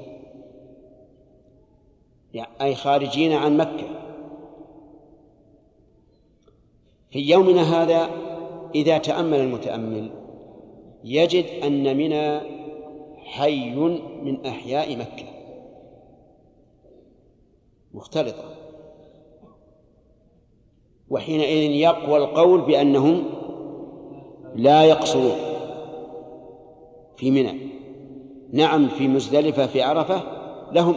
أي خارجين عن مكة. في يومنا هذا إذا تأمل المتأمل يجد أن منى حي من أحياء مكة. مختلطة. وحينئذ يقوى القول بأنهم لا يقصرون في منى. نعم في مزدلفة في عرفة لهم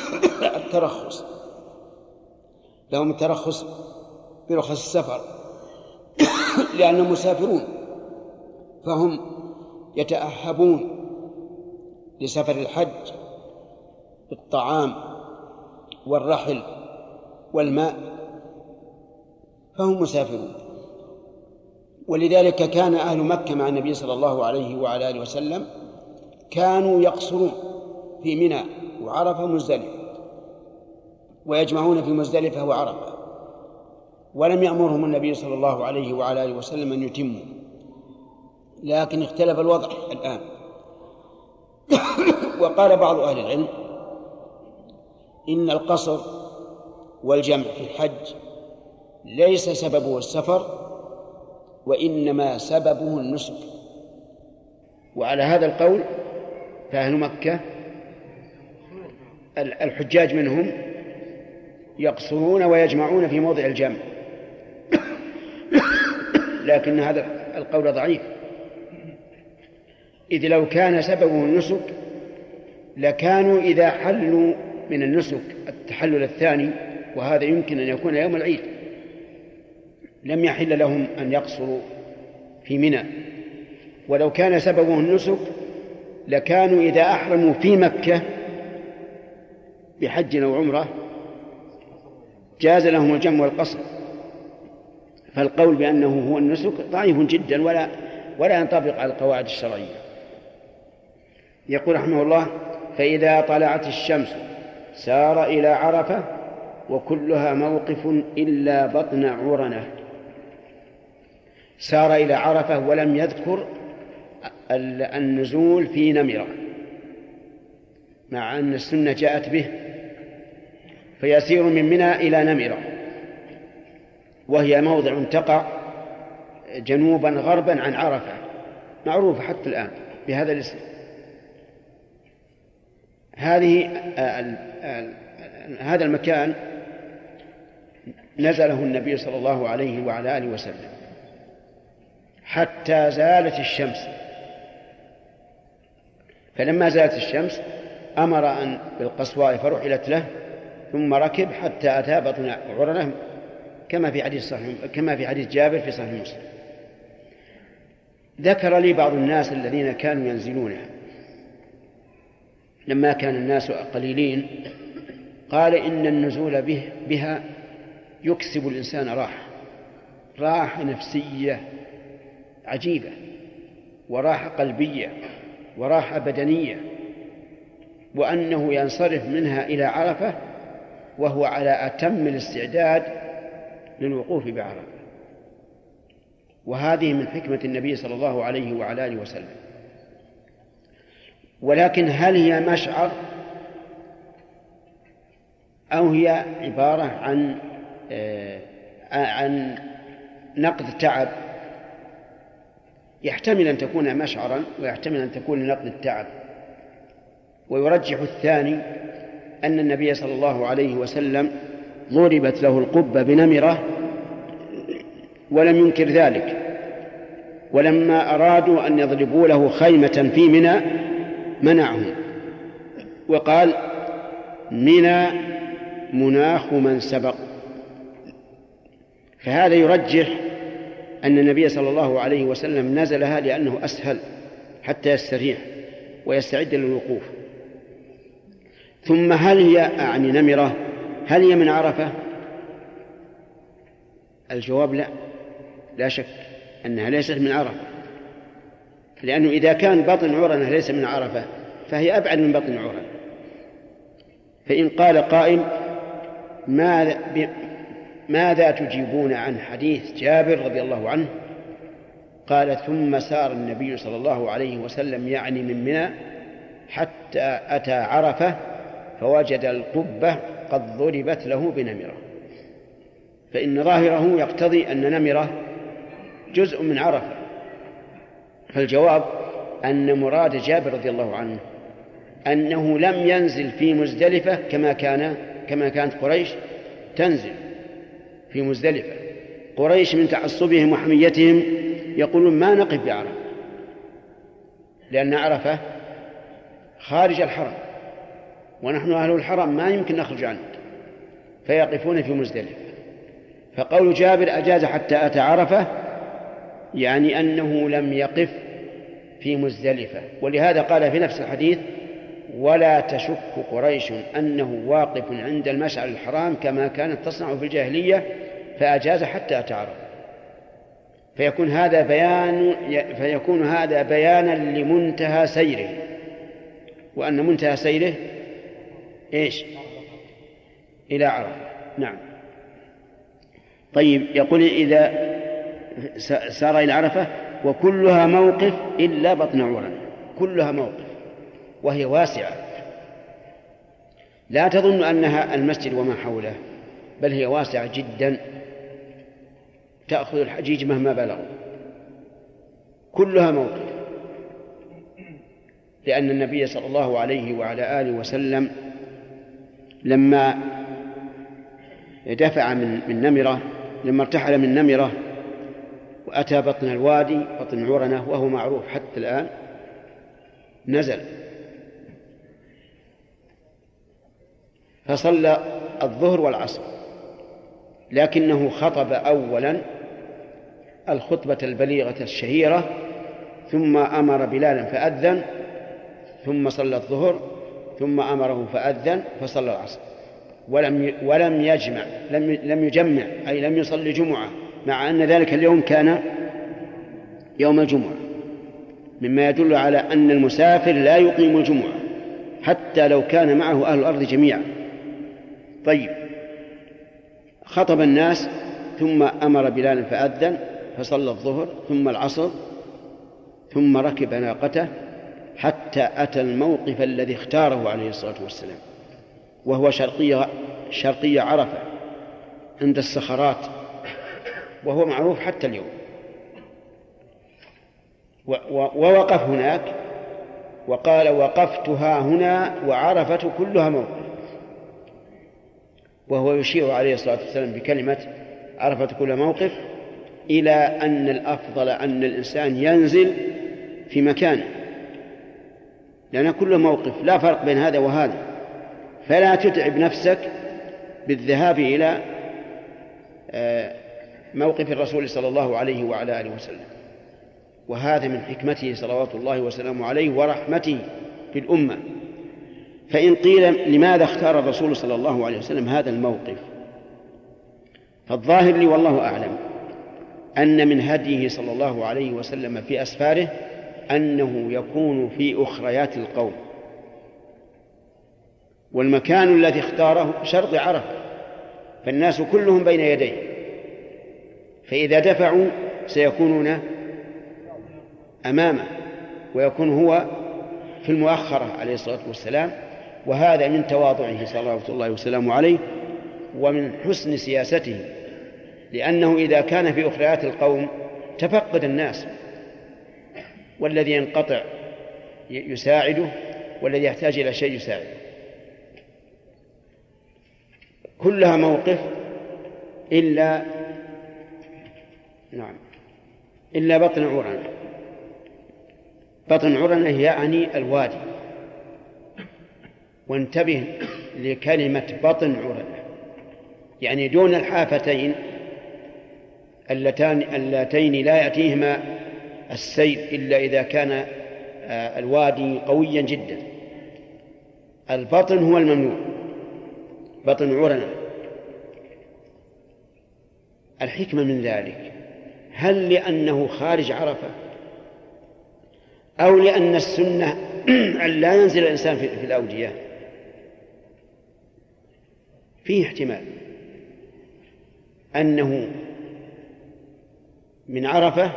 <coughs> الترخص. لهم الترخص برخص السفر. <coughs> لأنهم مسافرون فهم يتأهبون لسفر الحج بالطعام والرحل والماء فهم مسافرون. ولذلك كان أهل مكة مع النبي صلى الله عليه وعلى آله وسلم كانوا يقصرون في منى وعرفة مزدلفة ويجمعون في مزدلفة وعرفة. ولم يأمرهم النبي صلى الله عليه وعلى آله وسلم أن يتموا. لكن اختلف الوضع الآن. <coughs> وقال بعض أهل العلم إن القصر والجمع في الحج ليس سببه السفر وإنما سببه النسك. وعلى هذا القول فأهل مكة الحجاج منهم يقصرون ويجمعون في موضع الجمع. لكن هذا القول ضعيف. إذ لو كان سببه النسك لكانوا إذا حلوا من النسك التحلل الثاني وهذا يمكن أن يكون يوم العيد. لم يحل لهم أن يقصروا في منى. ولو كان سببه النسك لكانوا إذا أحرموا في مكة بحج أو عمرة جاز لهم الجمع والقصر. فالقول بأنه هو النسك ضعيف جدا ولا ولا ينطبق على القواعد الشرعية. يقول رحمه الله فإذا طلعت الشمس سار إلى عرفة وكلها موقف إلا بطن عرنة. سار إلى عرفة ولم يذكر النزول في نمرة مع أن السنة جاءت به فيسير من منى إلى نمرة وهي موضع تقع جنوبا غربا عن عرفة معروفة حتى الآن بهذا الاسم. هذه هذا المكان نزله النبي صلى الله عليه وعلى آله وسلم حتى زالت الشمس. فلما زالت الشمس أمر أن بالقصواء فرحلت له ثم ركب حتى أتى بطن عرنة كما في حديث صحيح كما في حديث جابر في صحيح مسلم. ذكر لي بعض الناس الذين كانوا ينزلونها. لما كان الناس قليلين قال إن النزول به بها يكسب الإنسان راحة راحة نفسية عجيبة وراحة قلبية. وراحة بدنية وأنه ينصرف منها إلى عرفة وهو على أتم الاستعداد للوقوف بعرفة. وهذه من حكمة النبي صلى الله عليه وعلى آله وسلم. ولكن هل هي مشعر؟ أو هي عبارة عن آه، عن نقد تعب؟ يحتمل أن تكون مشعرا ويحتمل أن تكون لنقد التعب. ويرجح الثاني أن النبي صلى الله عليه وسلم ضربت له القبة بنمرة ولم ينكر ذلك. ولما أرادوا أن يضربوا له خيمة في منى منعهم. وقال منى مناخ من سبق. فهذا يرجح أن النبي صلى الله عليه وسلم نزلها لأنه أسهل حتى يستريح ويستعد للوقوف. ثم هل هي أعني نمرة؟ هل هي من عرفة؟ الجواب لا. لا شك أنها ليست من عرفة. لأنه إذا كان بطن عرنة ليس من عرفة فهي أبعد من بطن عرنة فإن قال قائل ماذا ماذا تجيبون عن حديث جابر رضي الله عنه؟ قال ثم سار النبي صلى الله عليه وسلم يعني من منى حتى أتى عرفة فوجد القبة قد ضربت له بنمرة. فإن ظاهره يقتضي أن نمرة جزء من عرفة. فالجواب أن مراد جابر رضي الله عنه أنه لم ينزل في مزدلفة كما كان كما كانت قريش تنزل. في مزدلفة. قريش من تعصبهم وحميتهم يقولون ما نقف بعرفة لأن عرفة خارج الحرم ونحن أهل الحرم ما يمكن نخرج عنه فيقفون في مزدلفة. فقول جابر أجاز حتى أتى عرفة يعني أنه لم يقف في مزدلفة. ولهذا قال في نفس الحديث ولا تشك قريش أنه واقف عند المشعر الحرام كما كانت تصنع في الجاهلية فأجاز حتى أتعرف فيكون هذا بيان فيكون هذا بيانا لمنتهى سيره. وأن منتهى سيره إيش؟ إلى عرفة نعم. طيب يقول إذا سار إلى عرفة وكلها موقف إلا بطن عورا كلها موقف. وهي واسعة. لا تظن أنها المسجد وما حوله بل هي واسعة جدا. تأخذ الحجيج مهما بلغوا. كلها موقف. لأن النبي صلى الله عليه وعلى آله وسلم لما دفع من من نمرة لما ارتحل من نمرة وأتى بطن الوادي بطن عرنة وهو معروف حتى الآن نزل. فصلى الظهر والعصر لكنه خطب أولا الخطبة البليغة الشهيرة ثم أمر بلالا فأذن ثم صلى الظهر ثم أمره فأذن فصلى العصر. ولم ولم يجمع لم لم يجمع أي لم يصلي جمعة مع أن ذلك اليوم كان يوم الجمعة. مما يدل على أن المسافر لا يقيم الجمعة حتى لو كان معه أهل الأرض جميعا. طيب خطب الناس ثم أمر بلالا فأذن فصلى الظهر ثم العصر ثم ركب ناقته حتى أتى الموقف الذي اختاره عليه الصلاة والسلام وهو شرقية شرقية عرفة عند الصخرات وهو معروف حتى اليوم. ووقف هناك وقال وقفتها هنا وعرفة كلها موقف. وهو يشير عليه الصلاة والسلام بكلمة عرفة كل موقف إلى أن الأفضل أن الإنسان ينزل في مكانه لأن كل موقف لا فرق بين هذا وهذا. فلا تتعب نفسك بالذهاب إلى آه، موقف الرسول صلى الله عليه وعلى آله وسلم. وهذا من حكمته صلوات الله وسلامه عليه ورحمته في الأمة. فإن قيل لماذا اختار الرسول صلى الله عليه وسلم هذا الموقف فالظاهر لي والله أعلم. أن من هديه صلى الله عليه وسلم في أسفاره أنه يكون في أخريات القوم. والمكان الذي اختاره شرق عرفة فالناس كلهم بين يديه. فإذا دفعوا سيكونون أمامه ويكون هو في المؤخرة عليه الصلاة والسلام. وهذا من تواضعه صلوات الله وسلامه عليه ومن حسن سياسته. لأنه إذا كان في أخريات القوم تفقد الناس. والذي ينقطع يساعده والذي يحتاج إلى شيء يساعده. كلها موقف إلا نعم إلا بطن عرن. بطن عرن يعني الوادي. وانتبه لكلمة بطن عرن. يعني دون الحافتين اللتان اللتين لا يأتيهما السيل إلا إذا كان آه، الوادي قويا جدا. البطن هو الممنوع. بطن عرنة الحكمة من ذلك. هل لأنه خارج عرفة؟ أو لأن السنة <clears throat> أن لا ينزل الإنسان في الأودية؟ فيه احتمال. أنه من عرفة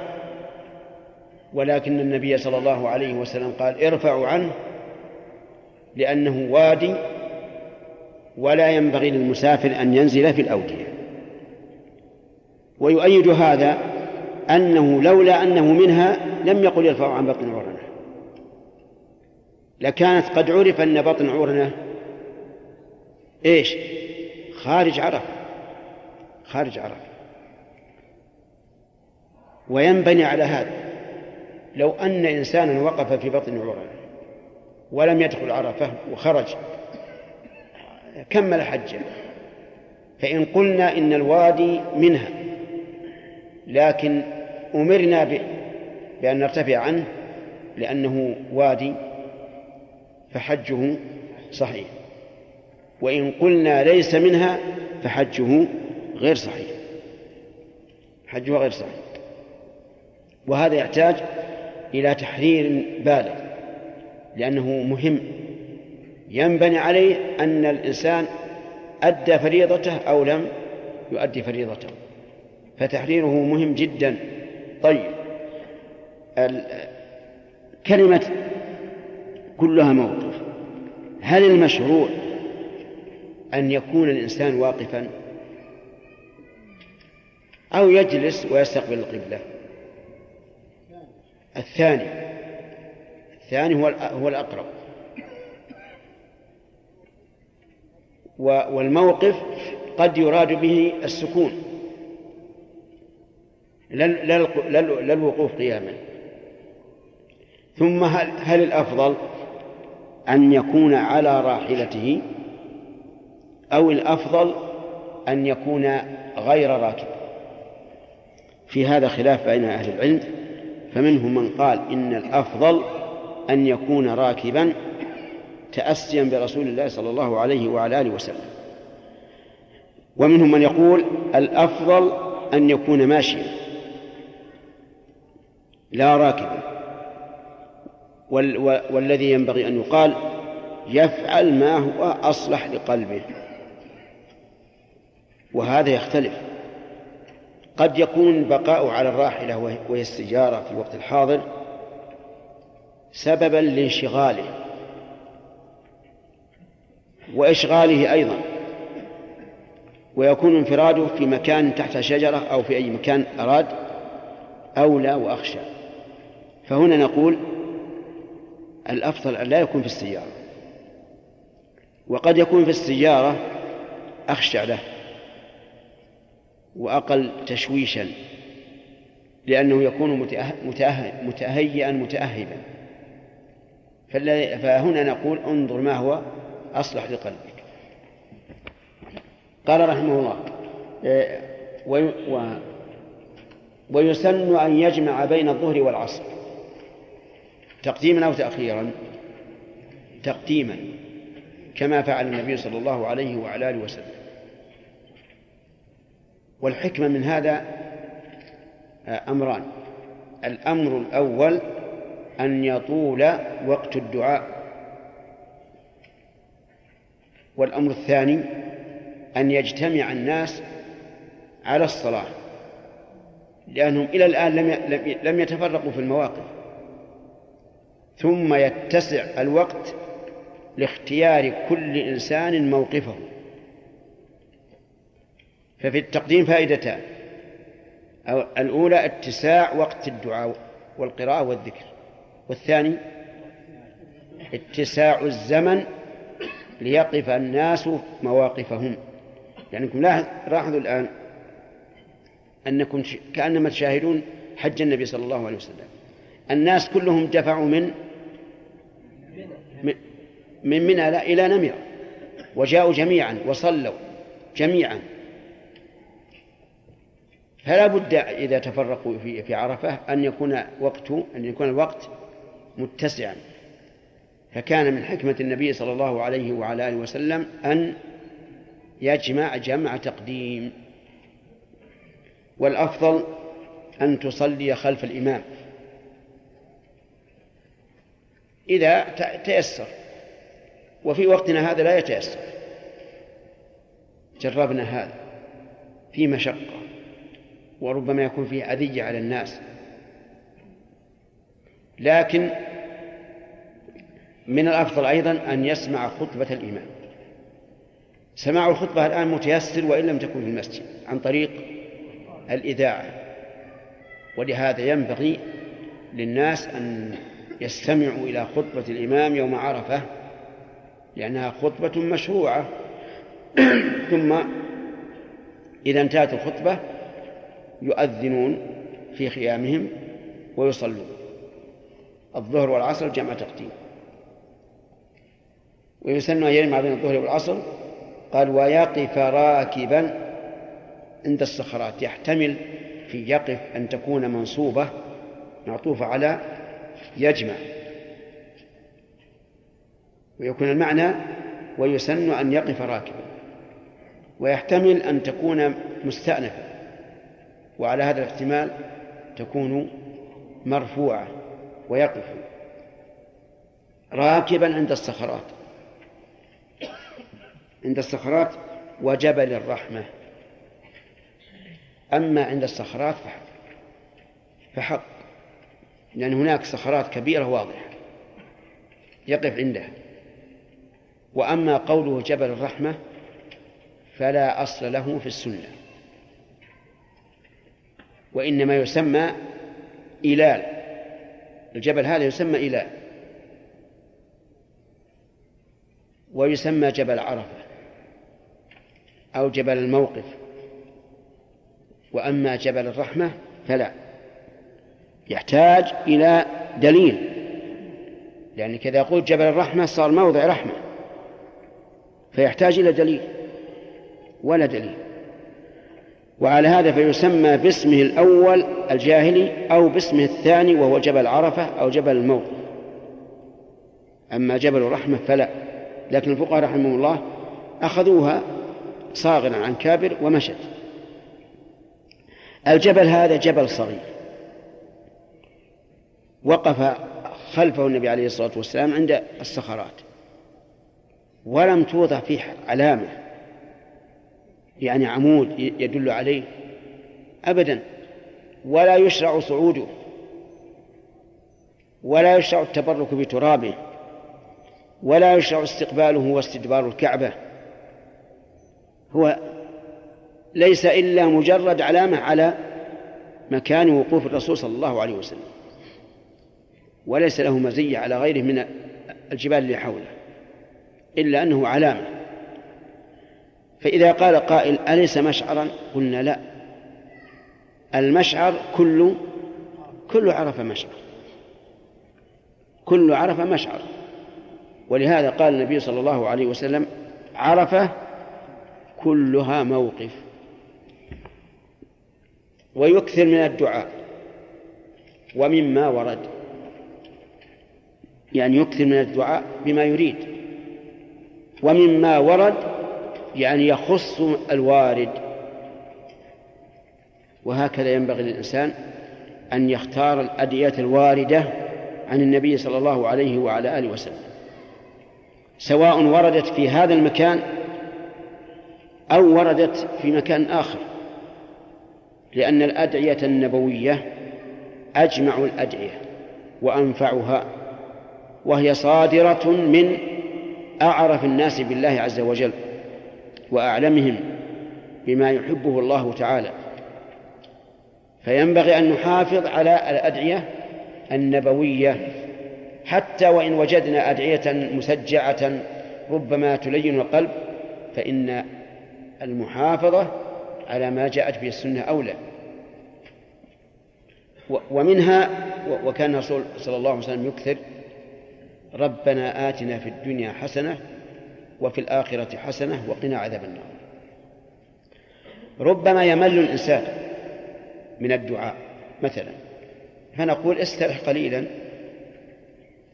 ولكن النبي صلى الله عليه وسلم قال ارفعوا عنه لأنه وادي ولا ينبغي للمسافر أن ينزل في الأودية. ويؤيد هذا أنه لولا أنه منها لم يقل يرفع عن بطن عرنة. لكانت قد عرف أن بطن عرنة إيش؟ خارج عرفة خارج عرفة. وينبني على هذا. لو أن إنسانا وقف في بطن عرنة ولم يدخل عرفة وخرج كمل حجه. فإن قلنا إن الوادي منها لكن أمرنا بأن نرتفع عنه لأنه وادي فحجه صحيح. وإن قلنا ليس منها فحجه غير صحيح. حجه غير صحيح. وهذا يحتاج إلى تحرير بالغ لأنه مهم. ينبني عليه أن الإنسان أدى فريضته أو لم يؤدي فريضته فتحريره مهم جدا. طيب كلمة كلها موقف هل المشروع أن يكون الإنسان واقفا؟ أو يجلس ويستقبل القبلة؟ الثاني. الثاني هو هو الأقرب. والموقف قد يراد به السكون. لا الوقوف قياما. ثم هل, هل الأفضل أن يكون على راحلته أو الأفضل أن يكون غير راكب؟ في هذا خلاف بين أهل العلم. فمنهم من قال إن الأفضل أن يكون راكبا تأسيا برسول الله صلى الله عليه وعلى آله وسلم. ومنهم من يقول الأفضل أن يكون ماشيا لا راكبا. والذي ينبغي أن يقال يفعل ما هو أصلح لقلبه. وهذا يختلف. قد يكون بقاء على الراحلة وهي السجارة في الوقت الحاضر سببا لانشغاله وإشغاله أيضا ويكون انفراده في مكان تحت شجرة أو في أي مكان أراد أولى وأخشى. فهنا نقول الأفضل أن لا يكون في السيارة وقد يكون في السيارة أخشع له. وأقل تشويشا لأنه يكون متهيئا متأهبا فهنا نقول انظر ما هو أصلح لقلبك. قال رحمه الله إيه، ويسن أن يجمع بين الظهر والعصر. تقديما أو تأخيرا؟ تقديما كما فعل النبي صلى الله عليه وعلى آله وسلم. والحكمة من هذا آه، أمران. الأمر الأول أن يطول وقت الدعاء. والأمر الثاني أن يجتمع الناس على الصلاة لأنهم إلى الآن لم لم يتفرقوا في المواقف. ثم يتسع الوقت لاختيار كل إنسان موقفه. ففي التقديم فائدتان. أو الأولى اتساع وقت الدعاء والقراءة والذكر. والثاني اتساع الزمن ليقف الناس مواقفهم. يعني انكم لاحظوا الآن أنكم كأنما تشاهدون حج النبي صلى الله عليه وسلم. الناس كلهم دفعوا من من منى إلى نمرة. وجاءوا جميعا وصلوا جميعا. فلا بد إذا تفرقوا في في عرفة أن يكون وقت أن يكون الوقت متسعا. فكان من حكمة النبي صلى الله عليه وعلى آله وسلم أن يجمع جمع تقديم. والأفضل أن تصلي خلف الإمام. إذا تيسر. وفي وقتنا هذا لا يتيسر. جربنا هذا في مشقة. وربما يكون فيه أذية على الناس. لكن من الأفضل أيضا أن يسمع خطبة الإمام. سماع الخطبة الآن متيسر وإن لم تكن في المسجد عن طريق الإذاعة. ولهذا ينبغي للناس أن يستمعوا إلى خطبة الإمام يوم عرفة لأنها خطبة مشروعة. <clears throat> ثم إذا انتهت الخطبة يؤذنون في خيامهم ويصلون. الظهر والعصر جمع تقديم. ويسن أن يجمع بين الظهر والعصر. قال ويقف راكبا عند الصخرات. يحتمل في يقف أن تكون منصوبة معطوفة على يجمع. ويكون المعنى ويسن أن يقف راكبا. ويحتمل أن تكون مستأنفة. وعلى هذا الاحتمال تكون مرفوعة ويقف راكبا عند الصخرات. عند الصخرات وجبل الرحمة أما عند الصخرات فحق. فحق. لأن هناك صخرات كبيرة واضحة يقف عندها. وأما قوله جبل الرحمة فلا أصل له في السنة. وإنما يسمى إلال الجبل هذا يسمى إلال ويسمى جبل عرفة أو جبل الموقف. وأما جبل الرحمة فلا. يحتاج إلى دليل. يعني كذا يقول جبل الرحمة صار موضع رحمة. فيحتاج إلى دليل. ولا دليل. وعلى هذا فيسمى باسمه الأول الجاهلي أو باسمه الثاني وهو جبل عرفة أو جبل الموقف أما جبل الرحمة فلا. لكن الفقهاء رحمهم الله أخذوها صاغرا عن كابر ومشت. الجبل هذا جبل صغير. وقف خلفه النبي عليه الصلاة والسلام عند الصخرات. ولم توضع فيه علامة. يعني عمود يدل عليه أبدا. ولا يشرع صعوده. ولا يشرع التبرك بترابه. ولا يشرع استقباله واستدبار الكعبة. هو ليس إلا مجرد علامة على مكان وقوف الرسول صلى الله عليه وسلم. وليس له مزية على غيره من الجبال اللي حوله. إلا أنه علامة. فإذا قال قائل أليس مشعرا؟ قلنا لا. المشعر كل كل عرف مشعر. كل عرف مشعر. ولهذا قال النبي صلى الله عليه وسلم عرفة كلها موقف. ويكثر من الدعاء. ومما ورد. يعني يكثر من الدعاء بما يريد. ومما ورد يعني يخص الوارد. وهكذا ينبغي للإنسان أن يختار الأدعية الواردة عن النبي صلى الله عليه وعلى آله وسلم. سواء وردت في هذا المكان أو وردت في مكان آخر. لأن الأدعية النبوية أجمع الأدعية وأنفعها وهي صادرة من أعرف الناس بالله عز وجل. وأعلمهم بما يحبه الله تعالى. فينبغي أن نحافظ على الأدعية النبوية حتى وإن وجدنا أدعية مسجعة ربما تلين القلب فإن المحافظة على ما جاءت به السنة أولى. ومنها وكان الرسول صلى الله عليه وسلم يكثر ربنا آتنا في الدنيا حسنة وفي الآخرة حسنة وقنا عذاب النار. ربما يمل الإنسان من الدعاء مثلا فنقول استرح قليلا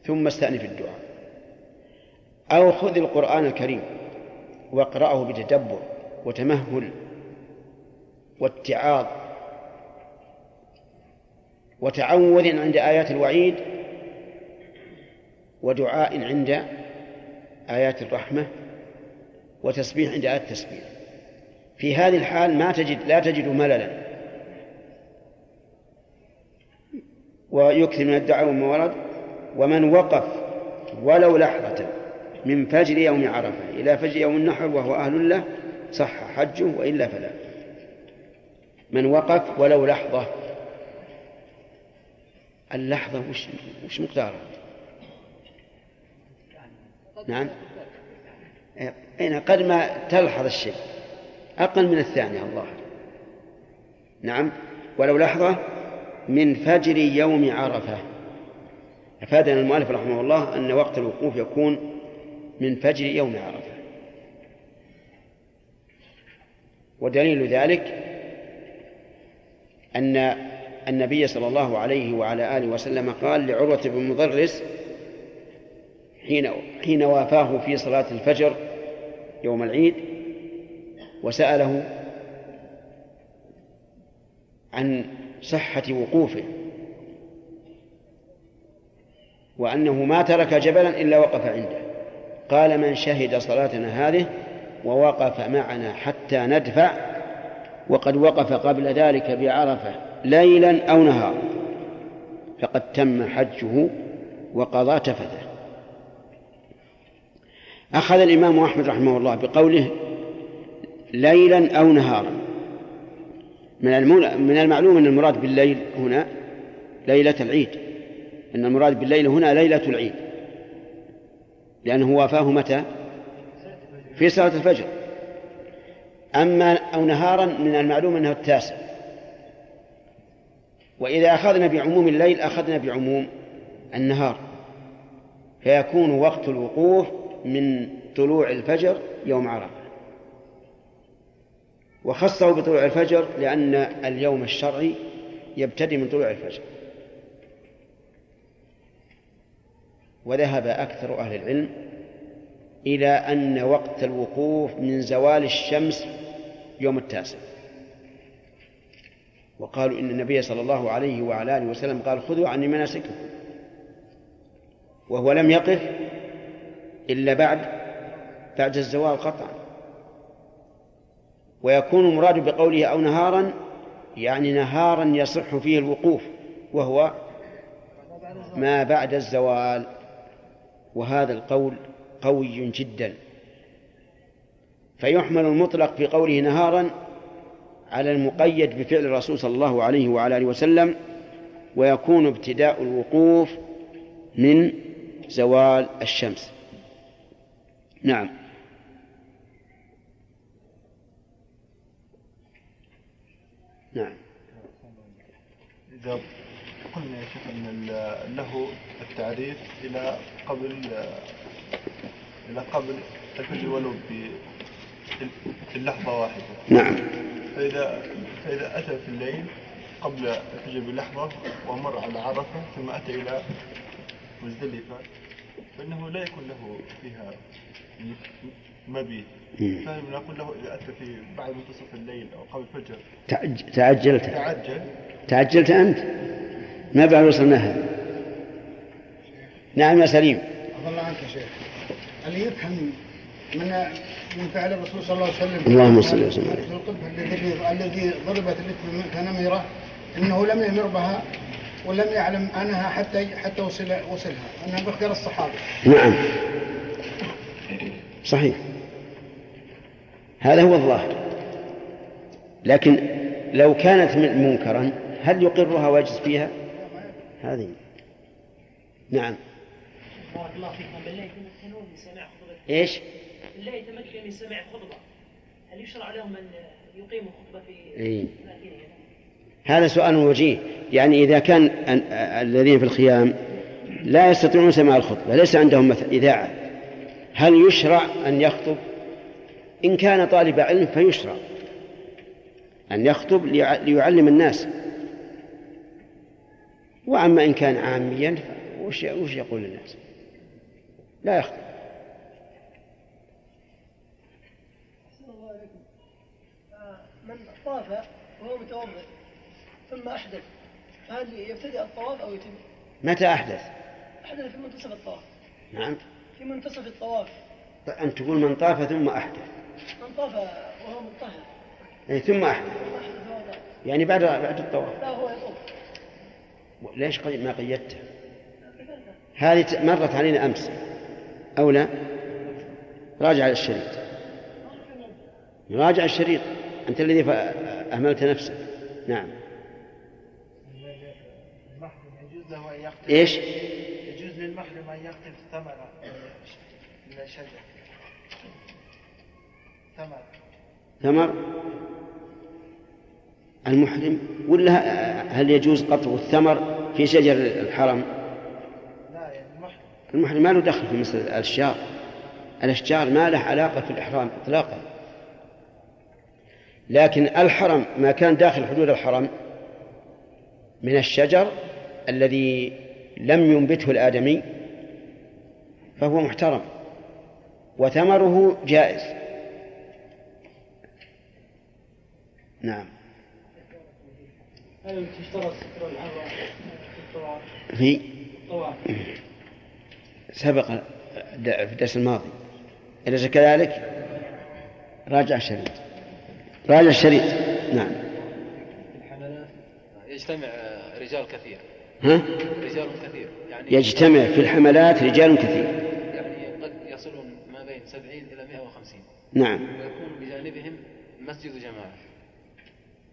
ثم استأنف الدعاء. أو خذ القرآن الكريم واقرأه بتدبر وتمهل واتعاظ وتعوذ عند آيات الوعيد ودعاء عند آيات الرحمة وتسبيح عند آيات التسبيح. في هذه الحال ما تجد لا تجد مللا. ويكثر من الدعاء وما ورد. ومن وقف ولو لحظة من فجر يوم عرفة إلى فجر يوم النحر وهو أهل له صح حجه وإلا فلا. من وقف ولو لحظة. اللحظة وش وش مقدارها؟ نعم. أين قد ما تلحظ الشيء. أقل من الثانية الله. نعم. ولو لحظة من فجر يوم عرفة. أفادنا المؤلف رحمه الله أن وقت الوقوف يكون من فجر يوم عرفة. ودليل ذلك أن النبي صلى الله عليه وعلى آله وسلم قال لعروة بن مضرس حين حين وافاه في صلاة الفجر يوم العيد وسأله عن صحة وقوفه وأنه ما ترك جبلا إلا وقف عنده. قال من شهد صلاتنا هذه ووقف معنا حتى ندفع وقد وقف قبل ذلك بعرفة ليلا أو نهارا فقد تم حجه وقضى تفته أخذ الإمام أحمد رحمه الله بقوله ليلا أو نهارا. من من المعلوم أن المراد بالليل هنا ليلة العيد. أن المراد بالليل هنا ليلة العيد. لأنه وافاه متى؟ في صلاة الفجر. أما أو نهارا من المعلوم أنه التاسع. وإذا أخذنا بعموم الليل أخذنا بعموم النهار. فيكون وقت الوقوف من طلوع الفجر يوم عرفة. وخصه بطلوع الفجر لأن اليوم الشرعي يبتدي من طلوع الفجر. وذهب أكثر أهل العلم إلى أن وقت الوقوف من زوال الشمس يوم التاسع. وقالوا إن النبي صلى الله عليه وعلى آله وسلم قال خذوا عني مناسككم. وهو لم يقف إلا بعد بعد الزوال قطعا. ويكون المراد بقوله أو نهارا يعني نهارا يصح فيه الوقوف وهو ما بعد الزوال. وهذا القول قوي جدا. فيحمل المطلق في قوله نهارا على المقيد بفعل الرسول صلى الله عليه وعلى آله وسلم ويكون ابتداء الوقوف من زوال الشمس. نعم. نعم. إذا قلنا يا شيخ أن له التعريف إلى قبل إلى قبل الفجر ولو اللحظة واحدة. نعم. فإذا فإذا أتى في الليل قبل الفجر بلحظة ومر على عرفة ثم أتى إلى مزدلفة فإنه لا يكون له فيها مبيت فهم نقول له إذا أتى في بعد منتصف الليل أو قبل الفجر. تعجلت تعجل تعجلت أنت؟ ما بعد وصلناها نعم يا سليم. الله عنك يا شيخ. اللي يفهم من من فعل الرسول صلى الله عليه وسلم. اللهم صل وسلم عليه. الذي الذي ضربت كنميره إنه لم يمر بها ولم يعلم أنها حتى حتى وصل وصلها. أنها باختيار الصحابة. نعم. صحيح. هذا هو الظاهر. لكن لو كانت منكرا هل يقرها ويجلس فيها؟ هذه. نعم. بارك الله فيكم. بالله يتمكنون من سماع خطبة إيش؟ بالله يتمكن من سماع خطبة. هل يشرع لهم أن يقيموا خطبة في إيه. هذا سؤال وجيه. يعني إذا كان الذين في الخيام لا يستطيعون سماع الخطبة ليس عندهم مثل إذاعة. هل يشرع أن يخطب؟ إن كان طالب علم فيشرع أن يخطب ليع- ليعلم الناس. وأما إن كان عاميا وش وش يقول للناس لا يخطب. من طاف وهو متوضئ ثم أحدث فهل يبتدئ الطواف أو يتم؟ متى أحدث؟ أحدث في منتصف الطواف. نعم. في منتصف الطواف. أن تقول من طاف ثم أحدث. من طاف وهو مطهر. أي ثم أحدث. يعني بعد بعد الطواف. لا هو يطوف. ليش ما قيدته؟ هذه مرت علينا أمس. أو لا؟ راجع الشريط. راجع الشريط. أنت الذي أهملت نفسك. نعم. يجوز له أن يقتل إيش؟ يجوز للمحرم أن يقتل ثمرة. ثمرة ثمر؟ المحرم؟ ولا هل يجوز قطع الثمر في شجر الحرم؟ لا يعني المحرم. المحرم ما له دخل في مسألة الأشجار. الأشجار ما له علاقة في الإحرام إطلاقا. لكن الحرم ما كان داخل حدود الحرم من الشجر الذي لم ينبته الآدمي فهو محترم. وثمره جائز. نعم. هل تشترط ستر العورة في الطواف؟ في؟ الطواف سبق في الدرس الماضي. أليس كذلك؟ راجع الشريط. راجع الشريط. نعم. الحملات يجتمع رجال كثير. ها؟ رجال كثير. يعني يجتمع في الحملات رجال كثير يعني قد يصلون ما بين 70 إلى 150 نعم. ويكون بجانبهم مسجد جماعة.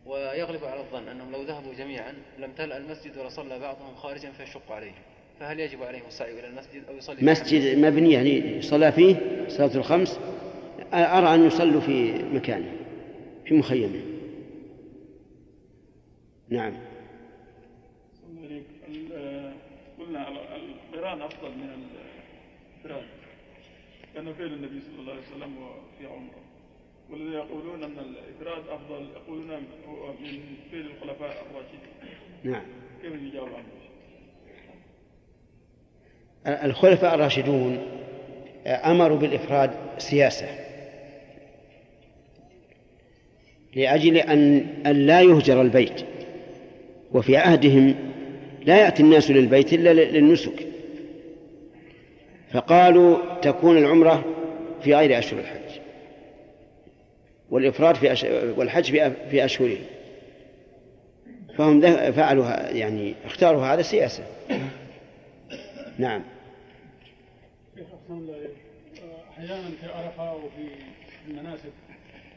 ويغلب على الظن أنهم لو ذهبوا جميعا لم تلأ المسجد ولصلى بعضهم خارجا فيشق عليهم. فهل يجب عليهم السعي إلى المسجد أو يصلي مسجد مبني يعني يصلى فيه صلاة الخمس. أرى أن يصلوا في مكانه في مخيمه. نعم. ال- قلنا القران أفضل من الافراد كان فعل النبي صلى الله عليه وسلم في عمره. والذين يقولون أن الإفراد أفضل يقولون من فعل الخلفاء الراشدين نعم. كيف نجاوب عنه؟ الخلفاء الراشدون أمروا بالإفراد سياسة. لأجل أن أن لا يهجر البيت. وفي عهدهم لا يأتي الناس للبيت إلا للنسك. فقالوا تكون العمرة في غير أشهر الحج. والإفراد في أش... والحج في أشهره فهم فعلوا يعني اختاروا هذا سياسة. نعم. أحيانا في عرفة وفي المناسك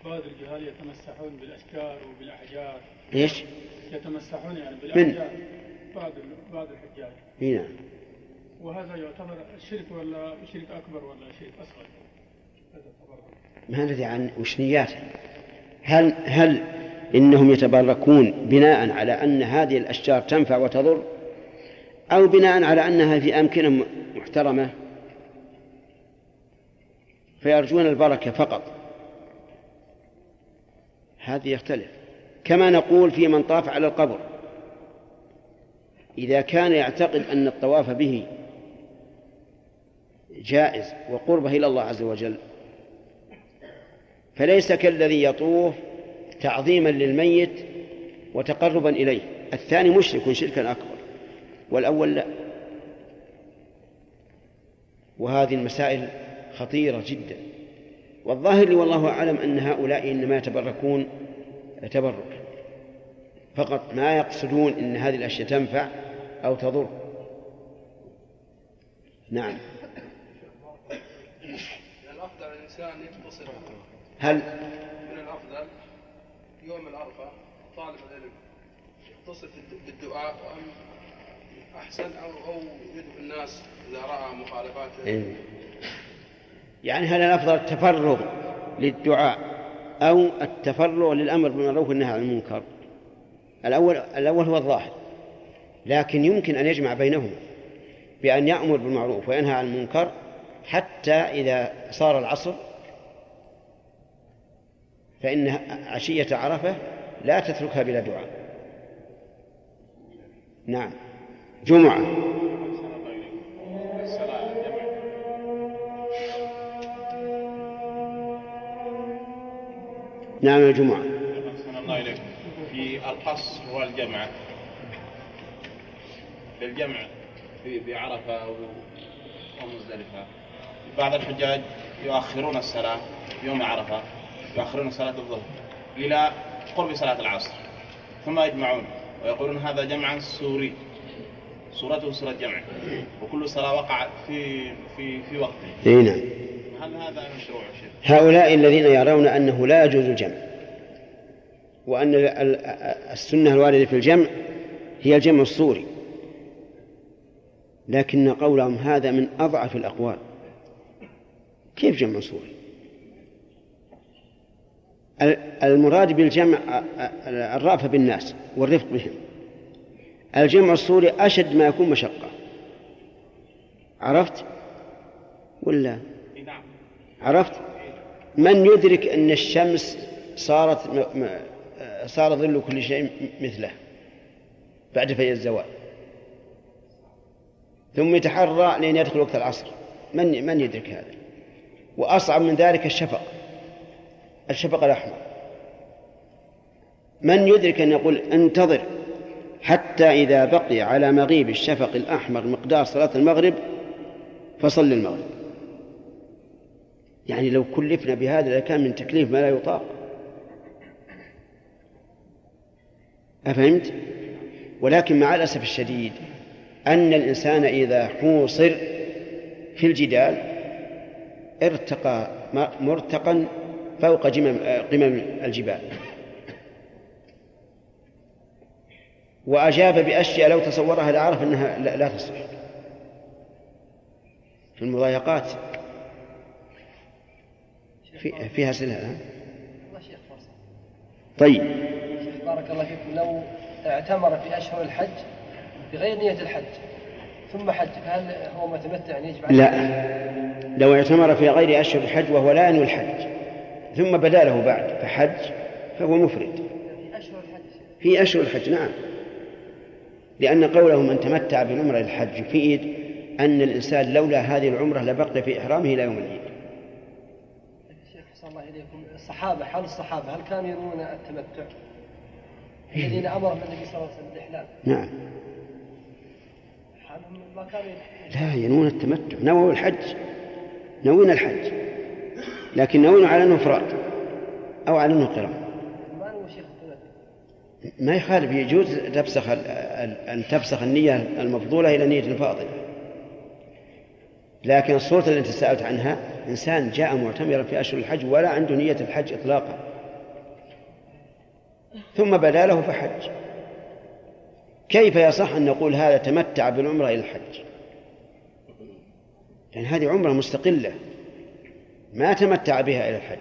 بعض الجهال يتمسحون بالأشجار وبالأحجار. إيش؟ يتمسحون يعني من؟ بالأحجار. بعض بعض الحجاج. نعم. وهذا يعتبر شرك ولا شرك أكبر ولا شرك أصغر؟ ما ندري عن وش نياتهم هل هل إنهم يتبركون بناء على أن هذه الأشجار تنفع وتضر؟ أو بناء على انها في أمكنة محترمة؟ فيرجون البركة فقط. هذه يختلف. كما نقول في من طاف على القبر. إذا كان يعتقد أن الطواف به جائز وقربه إلى الله عز وجل. فليس كالذي يطوف تعظيما للميت وتقربا إليه. الثاني مشرك شركا أكبر والأول لا. وهذه المسائل خطيرة جدا. والظاهر لي والله أعلم أن هؤلاء إنما يتبركون تبرك. فقط ما يقصدون أن هذه الأشياء تنفع أو تضر. نعم الأفضل الإنسان هل من الأفضل يوم العرفة طالب العلم يتصل بالدعاء أم أحسن أو أو يدعو الناس إذا رأى مخالفات إيه. يعني هل الأفضل التفرغ للدعاء أو التفرغ للأمر بالمعروف والنهي عن المنكر؟ الأول الأول هو الظاهر. لكن يمكن أن يجمع بينهما بأن يأمر بالمعروف وينهى عن المنكر حتى إذا صار العصر فإن عشية عرفة لا تتركها بلا دعاء. نعم. جمعة. نعم الجمعة الله في القص والجمع للجمع في بعرفة ومزدلفة بعض الحجاج يؤخرون الصلاة يوم عرفة يؤخرون صلاة الظهر إلى قرب صلاة العصر ثم يجمعون ويقولون هذا جمعا سوري صورته صورة جمع وكل صلاة وقعت في في في وقته إي نعم. هل هذا مشروع شيخ؟ هؤلاء الذين يرون أنه لا يجوز الجمع وأن ال- ال- السنة الواردة في الجمع هي الجمع الصوري لكن قولهم هذا من أضعف الأقوال. كيف جمع صوري ال- المراد بالجمع الرأفة بالناس والرفق بهم. الجمع الصوري أشد ما يكون مشقة. عرفت؟ ولا؟ عرفت؟ من يدرك أن الشمس صارت. صار ظل كل شيء مثله بعد في الزوال. ثم يتحرى لين يدخل وقت العصر. من من يدرك هذا؟ وأصعب من ذلك الشفق. الشفق الأحمر. من يدرك أن يقول انتظر حتى إذا بقي على مغيب الشفق الأحمر مقدار صلاة المغرب فصل المغرب. يعني لو كلفنا بهذا لكان من تكليف ما لا يطاق. أفهمت؟ ولكن مع الأسف الشديد أن الإنسان إذا حوصر في الجدال ارتقى مرتقا فوق جمم قمم الجبال. وأجاب بأشياء لو تصورها لعرف أنها لا, تصلح في المضايقات. في فيها الآن طيب. شيخ بارك الله فيكم. لو اعتمر في أشهر الحج بغير نية الحج ثم حج فهل هو متمتع أن يجب عليه؟ لا. لو اعتمر في غير أشهر الحج وهو لا ينوي الحج. ثم بدا له بعد فحج فهو مفرد. في أشهر الحج نعم. لأن قوله من تمتع بالعمرة الحج يفيد أن الإنسان لولا هذه العمرة لبقي في إحرامه إلى يوم العيد. الله إليكم. الصحابة حال الصحابة هل كانوا يرون التمتع؟ الذين أمرهم النبي صلى الله عليه وسلم بالإحلال نعم. حالهم ما كانوا لا ينوون التمتع. نووا الحج. نوين الحج لكن نوين على أنه إفراد أو على أنه قران. ما يخالف يجوز تفسخ أن تفسخ النية المفضولة إلى نية فاضلة لكن الصورة التي سألت عنها إنسان جاء معتمرا في أشهر الحج ولا عنده نية الحج إطلاقا. ثم بدا له فحج كيف يصح أن نقول هذا تمتع بالعمرة إلى الحج؟ لأن هذه عمرة مستقلة ما تمتع بها إلى الحج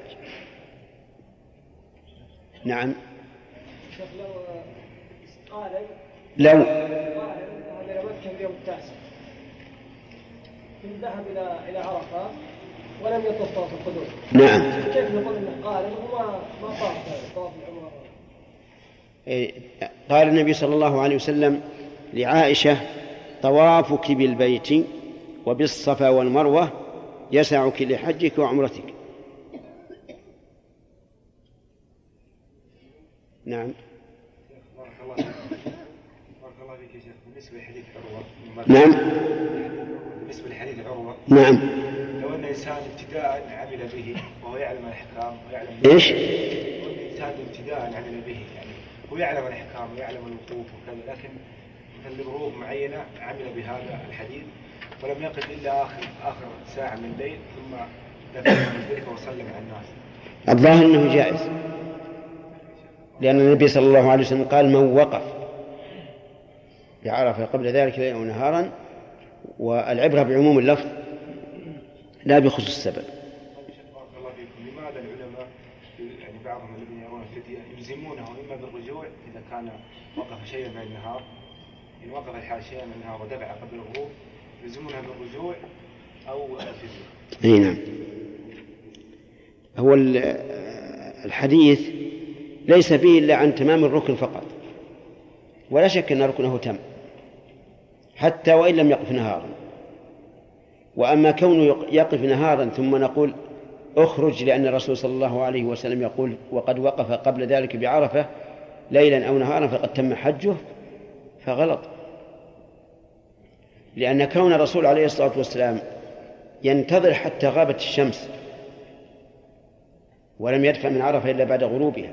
نعم لو قال لو قال ذهب إلى مكه اليوم التاسع ثم ذهب إلى عرفه ولم يطف طواف القدوم نعم. كيف نقول انه قال انه ما ما طاف طواف العمره قال النبي صلى الله عليه وسلم لعائشة طوافك بالبيت وبالصفا والمروة يسعك لحجك وعمرتك نعم بارك الله بارك الله فيك يا شيخ بالنسبة لحديث عروه نعم. بالنسبة لحديث عروة نعم. لو أن إنسان ابتداء عمل به وهو يعلم الإحكام ويعلم إيش؟ لو أن إنسان ابتداء عمل به يعني هو يعلم الإحكام ويعلم الوقوف وكذا لكن مثلا لظروف معينة عمل بهذا الحديث ولم يقف إلا اخر آخر ساعة من الليل ثم دفن في مزدلفة وسلم على الناس. الظاهر أنه جائز. لأن النبي صلى الله عليه وسلم قال من وقف بعرفة قبل ذلك ليلا ونهارا والعبرة بعموم اللفظ لا بخصوص السبب. لماذا العلماء يعني بعضهم الذين يرون الفتية يلزمونه إما بالرجوع إذا كان وقف شيئا من النهار إن وقف الحال شيئا من النهار ودفع قبل الغروب يلزمونه بالرجوع أو الفدية أي نعم. هو ال- الحديث ليس فيه إلا عن تمام الركن فقط. ولا شك أن ركنه تم. حتى وإن لم يقف نهارا. وأما كونه يق- يقف نهارا ثم نقول اخرج لأن الرسول صلى الله عليه وسلم يقول وقد وقف قبل ذلك بعرفة ليلا أو نهارا فقد تم حجه فغلط. لأن كون الرسول عليه الصلاة والسلام ينتظر حتى غابت الشمس ولم يدفع من عرفة إلا بعد غروبها.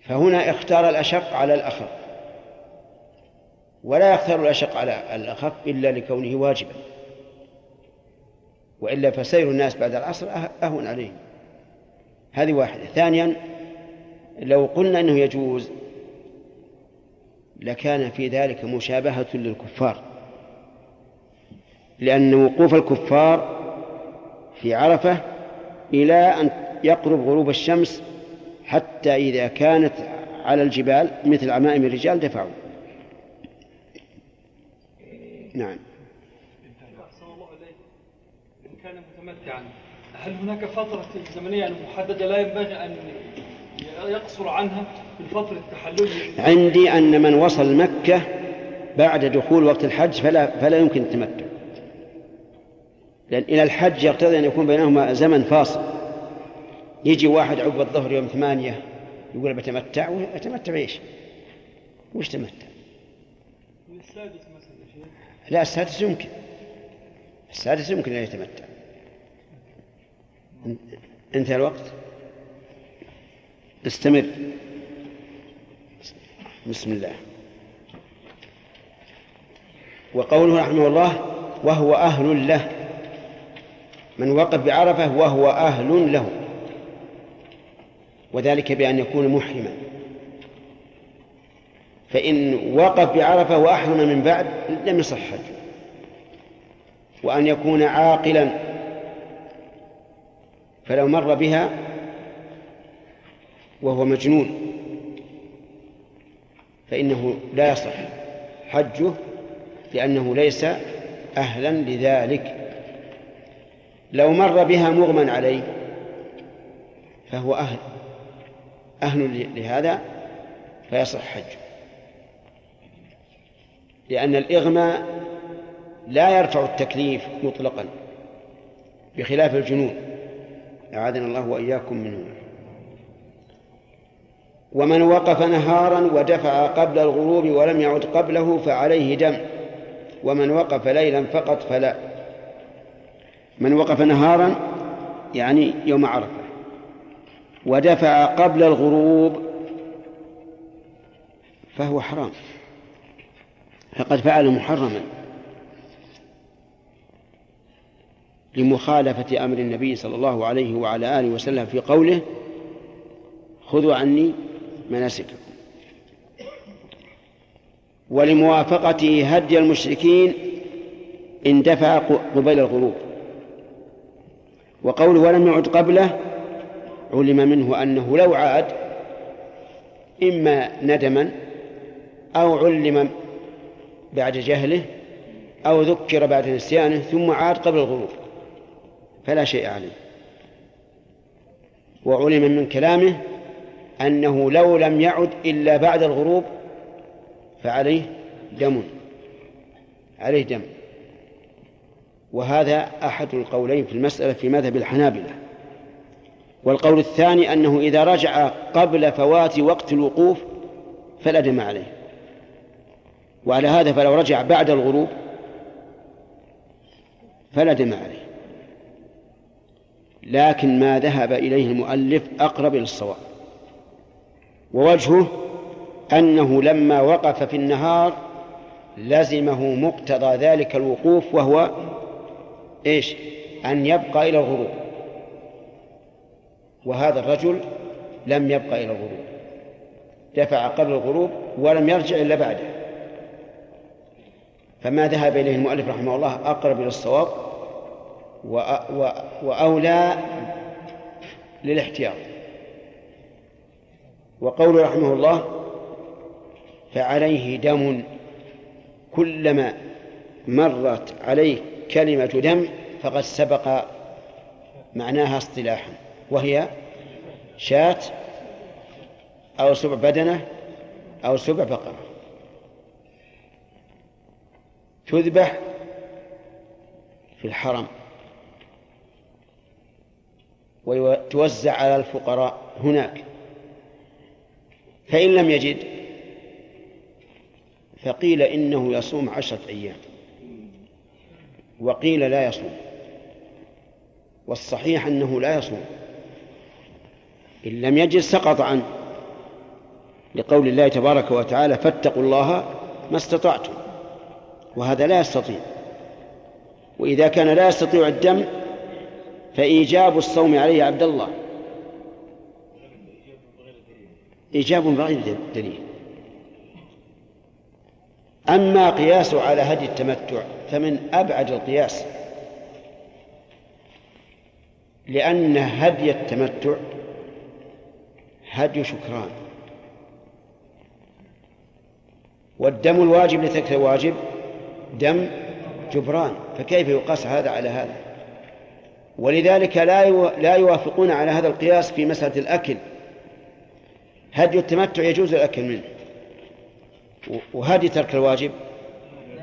فهنا اختار الأشق على الأخف. ولا يختار الأشق على الأخف إلا لكونه واجبا. وإلا فسير الناس بعد العصر أه- أهون عليهم. هذه واحدة. ثانيا لو قلنا إنه يجوز لكان في ذلك مشابهة للكفار. لأن وقوف الكفار في عرفة إلى أن يقرب غروب الشمس حتى إذا كانت على الجبال مثل عمائم الرجال دفعوا. نعم. كان متمتعا هل هناك فترة زمنية محددة لا ينبغي أن يقصر عنها في الفترة التحللية عندي أن من وصل مكة بعد دخول وقت الحج فلا فلا يمكن التمتع. لأن إلى الحج يقتضي أن يكون بينهما زمن فاصل. يجي واحد عقب الظهر يوم ثمانية يقول بتمتع ويتمتع إيش؟ وش تمتع؟ السادس مثلا لا السادس يمكن. السادس يمكن أن يتمتع. انتهى الوقت؟ استمر. بسم الله. وقوله رحمه الله وهو أهل له. من وقف بعرفة وهو أهل له. وذلك بأن يكون محرما. فإن وقف بعرفة وأحرم من بعد لم يصح وأن يكون عاقلا. فلو مر بها وهو مجنون. فإنه لا يصح حجه لأنه ليس أهلا لذلك. لو مر بها مغمى عليه فهو أهل أهل لهذا فيصح حجه. لأن الإغماء لا يرفع التكليف مطلقا بخلاف الجنون. أعاذنا الله وإياكم منه ومن وقف نهارا ودفع قبل الغروب ولم يعد قبله فعليه دم. ومن وقف ليلا فقط فلا. من وقف نهارا يعني يوم عرفة. ودفع قبل الغروب فهو حرام. فقد فعل محرما. لمخالفة أمر النبي صلى الله عليه وعلى آله وسلم في قوله خذوا عني مناسككم. ولموافقته هدي المشركين إن دفع قبيل الغروب وقوله ولم يعد قبله علم منه أنه لو عاد إما ندما أو علم بعد جهله أو ذكر بعد نسيانه ثم عاد قبل الغروب فلا شيء عليه. وعلم من كلامه أنه لو لم يعد إلا بعد الغروب فعليه دم. عليه دم. وهذا أحد القولين في المسألة في مذهب الحنابلة. والقول الثاني أنه إذا رجع قبل فوات وقت الوقوف فلا دم عليه. وعلى هذا فلو رجع بعد الغروب فلا دم عليه. لكن ما ذهب إليه المؤلف أقرب إلى الصواب. ووجهه أنه لما وقف في النهار لزمه مقتضى ذلك الوقوف وهو إيش؟ أن يبقى إلى الغروب. وهذا الرجل لم يبقى إلى الغروب. دفع قبل الغروب ولم يرجع إلا بعده. فما ذهب إليه المؤلف رحمه الله أقرب إلى الصواب وأولى للاحتياط. وقول رحمه الله فعليه دم كلما مرت عليه كلمة دم فقد سبق معناها اصطلاحا وهي شاة أو سبع بدنة أو سبع بقرة. تذبح في الحرم وتوزع على الفقراء هناك. فإن لم يجد فقيل إنه يصوم عشرة أيام وقيل لا يصوم والصحيح أنه لا يصوم إن لم يجد سقط عنه لقول الله تبارك وتعالى فاتقوا الله ما استطعتم وهذا لا يستطيع وإذا كان لا يستطيع الدم فإيجاب الصوم عليه عبد الله إيجاب بغير دليل. أما قياسه على هدي التمتع فمن أبعد القياس لأن هدي التمتع هدي شكران. والدم الواجب لترك الواجب دم جبران. فكيف يقاس هذا على هذا؟ ولذلك لا لا يوافقون على هذا القياس في مسألة الأكل. هدي التمتع يجوز الأكل منه. وهدي ترك الواجب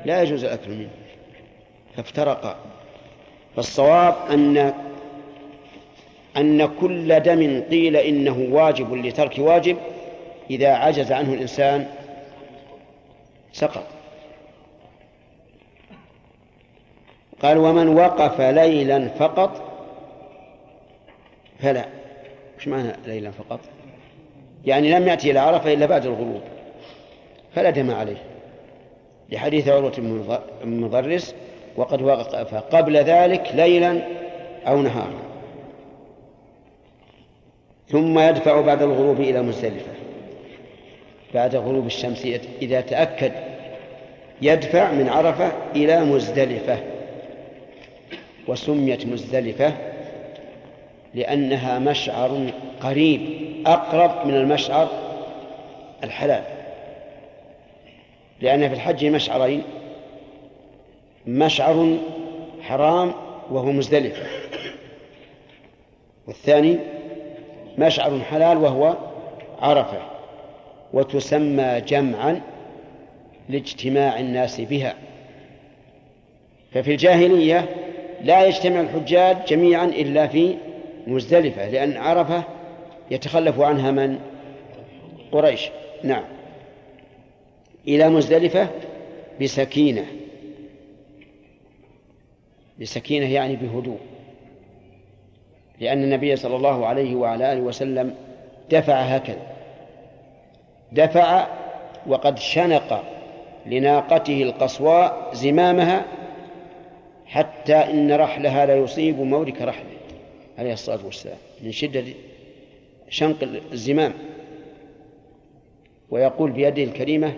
لا يجوز الأكل منه. فافترقا فالصواب أن أن كل دم قيل إنه واجب لترك واجب إذا عجز عنه الإنسان سقط. قال ومن وقف ليلا فقط فلا. إيش معنى ليلا فقط؟ يعني لم يأتي إلى عرفة إلا بعد الغروب فلا دم عليه. لحديث عروة بن مضرس وقد وقف قبل ذلك ليلا أو نهارا. ثم يدفع بعد الغروب إلى مزدلفة. بعد غروب الشمس إذا تأكد يدفع من عرفة إلى مزدلفة وسميت مزدلفة لأنها مشعر قريب أقرب من المشعر الحلال. لأن في الحج مشعرين مشعر حرام وهو مزدلفة والثاني مشعر حلال وهو عرفة وتسمى جمعا لاجتماع الناس بها. ففي الجاهلية لا يجتمع الحجاج جميعا إلا في مزدلفة لأن عرفة يتخلف عنها من؟ قريش. نعم. إلى مزدلفة بسكينة. بسكينة يعني بهدوء. لأن النبي صلى الله عليه وعلى آله وسلم دفع هكذا. دفع وقد شنق لناقته القصواء زمامها حتى إن رحلها لا يصيب مورك رحله. عليه الصلاة والسلام من شدة شنق الزمام. ويقول بيده الكريمة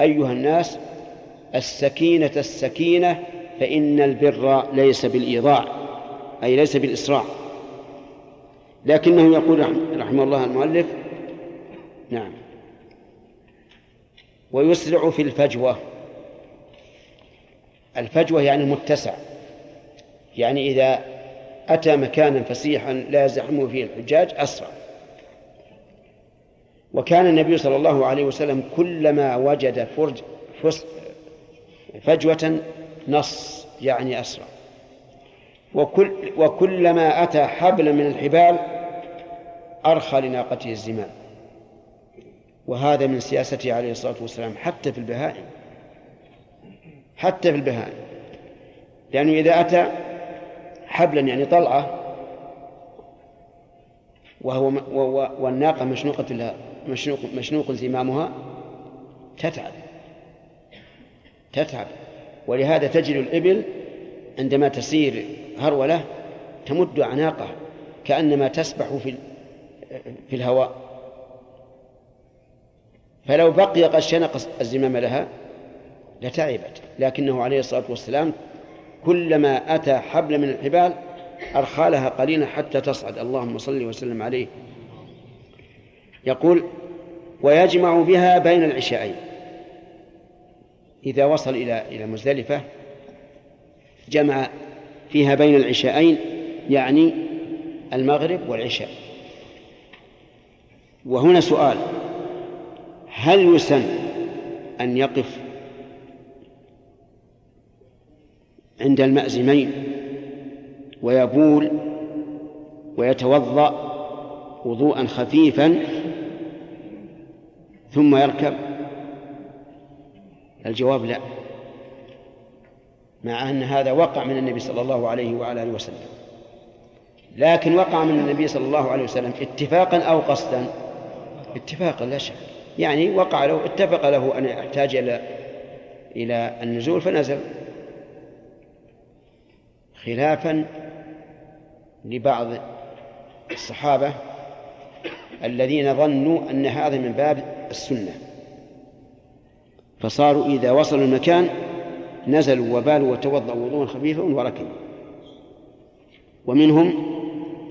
أيها الناس السكينة السكينة فإن البر ليس بالإيضاع أي ليس بالإسراع. لكنه يقول رحمه الله المؤلف نعم. ويسرع في الفجوة. الفجوة يعني المتسع يعني إذا أتى مكانا فسيحا لا يزحمه فيه الحجاج أسرع. وكان النبي صلى الله عليه وسلم كلما وجد فرج فجوة نص يعني أسرع. وكل وكلما أتى حبلا من الحبال أرخى لناقته الزمام. وهذا من سياسته عليه الصلاة والسلام حتى في البهائم. حتى في البهائم. لأنه إذا أتى حبلا يعني طلعة وهو والناقة مشنوقة مشنوق, مشنوق زمامها تتعب تتعب. ولهذا تجد الإبل عندما تسير هرولة تمد أعناقه كأنما تسبح في في الهواء. فلو بقي قد شنق الزمام لها لتعبت لكنه عليه الصلاة والسلام كلما أتى حبل من الحبال أرخى لها قليلا حتى تصعد. اللهم صل وسلم عليه. يقول ويجمع بها بين العشاءين إذا وصل إلى إلى مزدلفة جمع فيها بين العشاءين يعني المغرب والعشاء. وهنا سؤال هل يسن أن يقف عند المأزمين ويبول ويتوضأ وضوءا خفيفا ثم يركب. الجواب لا مع أن هذا وقع من النبي صلى الله عليه وعلى آله وسلم. لكن وقع من النبي صلى الله عليه وسلم اتفاقا أو قصدا؟ اتفاقا لا شك. يعني وقع له اتفق له أن يحتاج إلى إلى النزول فنزل. خلافا لبعض الصحابة الذين ظنوا أن هذا من باب السنة. فصاروا إذا وصلوا المكان نزلوا وبالوا وتوضأوا وضوءا خفيفا وركبوا ومنهم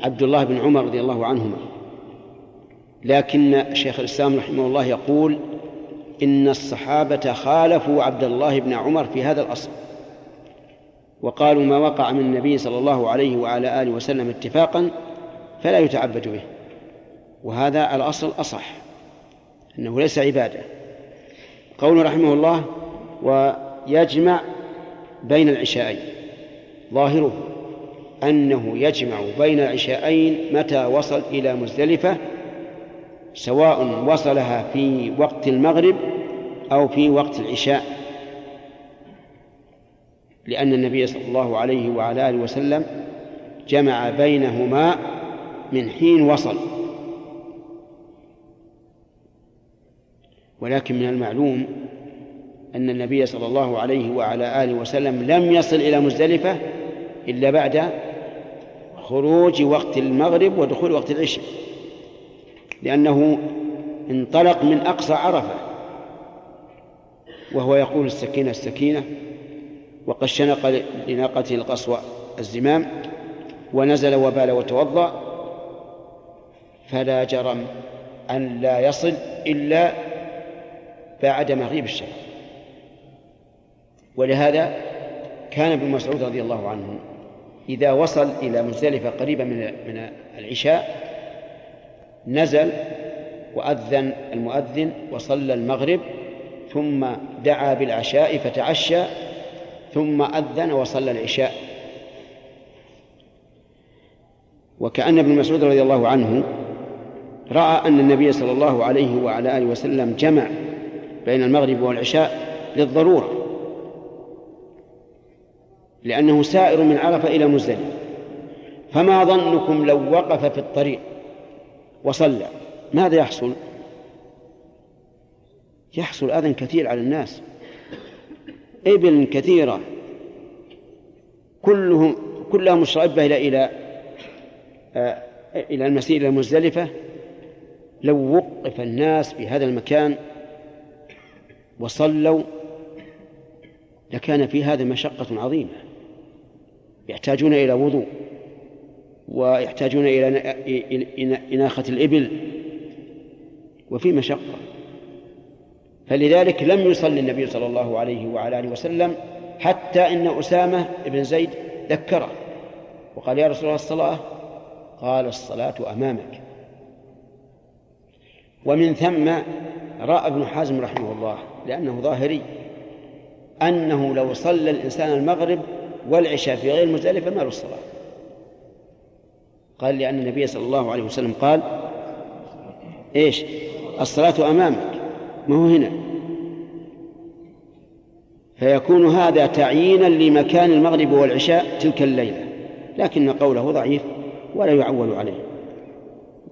عبد الله بن عمر رضي الله عنهما. لكن شيخ الإسلام رحمه الله يقول إن الصحابة خالفوا عبد الله بن عمر في هذا الأصل. وقالوا ما وقع من النبي صلى الله عليه وعلى آله وسلم اتفاقا فلا يتعبد به. وهذا الأصل أصح أنه ليس عبادة. قوله رحمه الله ويجمع بين العشاءين ظاهره أنه يجمع بين العشاءين متى وصل إلى مزدلفة سواء وصلها في وقت المغرب أو في وقت العشاء. لأن النبي صلى الله عليه وعلى آله وسلم جمع بينهما من حين وصل. ولكن من المعلوم أن النبي صلى الله عليه وعلى آله وسلم لم يصل إلى مزدلفة إلا بعد خروج وقت المغرب ودخول وقت العشاء لأنه انطلق من أقصى عرفة وهو يقول السكينة السكينة وقد شنق لناقته القصوى الزمام ونزل وبال وتوضأ فلا جرم أن لا يصل إلا بعد مغيب الشمس ولهذا كان ابن مسعود رضي الله عنه إذا وصل إلى مزدلفة قريبا من من العشاء نزل وأذن المؤذن وصلى المغرب ثم دعا بالعشاء فتعشى ثم أذن وصلى العشاء. وكأن ابن مسعود رضي الله عنه رأى أن النبي صلى الله عليه وعلى آله وسلم جمع بين المغرب والعشاء للضرورة لأنه سائر من عرفة إلى مزدلفة. فما ظنكم لو وقف في الطريق وصلى ماذا يحصل؟ يحصل أذى كثير على الناس. إبل كثيرة. كلهم كلها مشربة إلى إلى آه إلى المسير إلى مزدلفة لو وقف الناس في هذا المكان وصلوا لكان في هذا مشقة عظيمة. يحتاجون إلى وضوء ويحتاجون إلى إناخة الإبل. وفي مشقة. فلذلك لم يصلي النبي صلى الله عليه وعلى آله وسلم حتى إن أسامة بن زيد ذكره. وقال يا رسول الله الصلاة؟ قال الصلاة أمامك. ومن ثم رأى ابن حازم رحمه الله لأنه ظاهري أنه لو صلى الإنسان المغرب والعشاء في غير مزدلفة ما له الصلاة. قال لأن النبي صلى الله عليه وسلم قال إيش؟ الصلاة أمامك. ما هو هنا. فيكون هذا تعيينا لمكان المغرب والعشاء تلك الليلة. لكن قوله ضعيف ولا يعول عليه.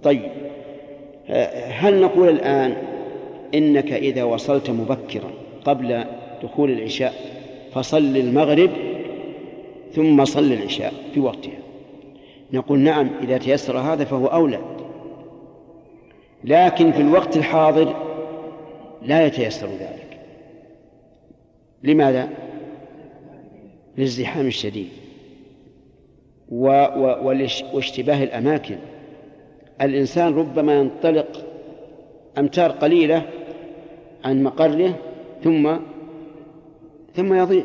طيب. هل نقول الآن إنك إذا وصلت مبكرا قبل دخول العشاء فصل المغرب ثم صل العشاء في وقتها؟ نقول نعم إذا تيسر هذا فهو أولى. لكن في الوقت الحاضر لا يتيسر ذلك. لماذا؟ للازدحام الشديد و... و... واشتباه الأماكن. الإنسان ربما ينطلق أمتار قليلة عن مقره ثم ثم يضيع.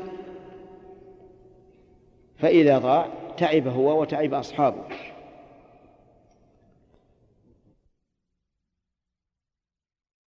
فإذا ضاع تعب هو وتعب أصحابه.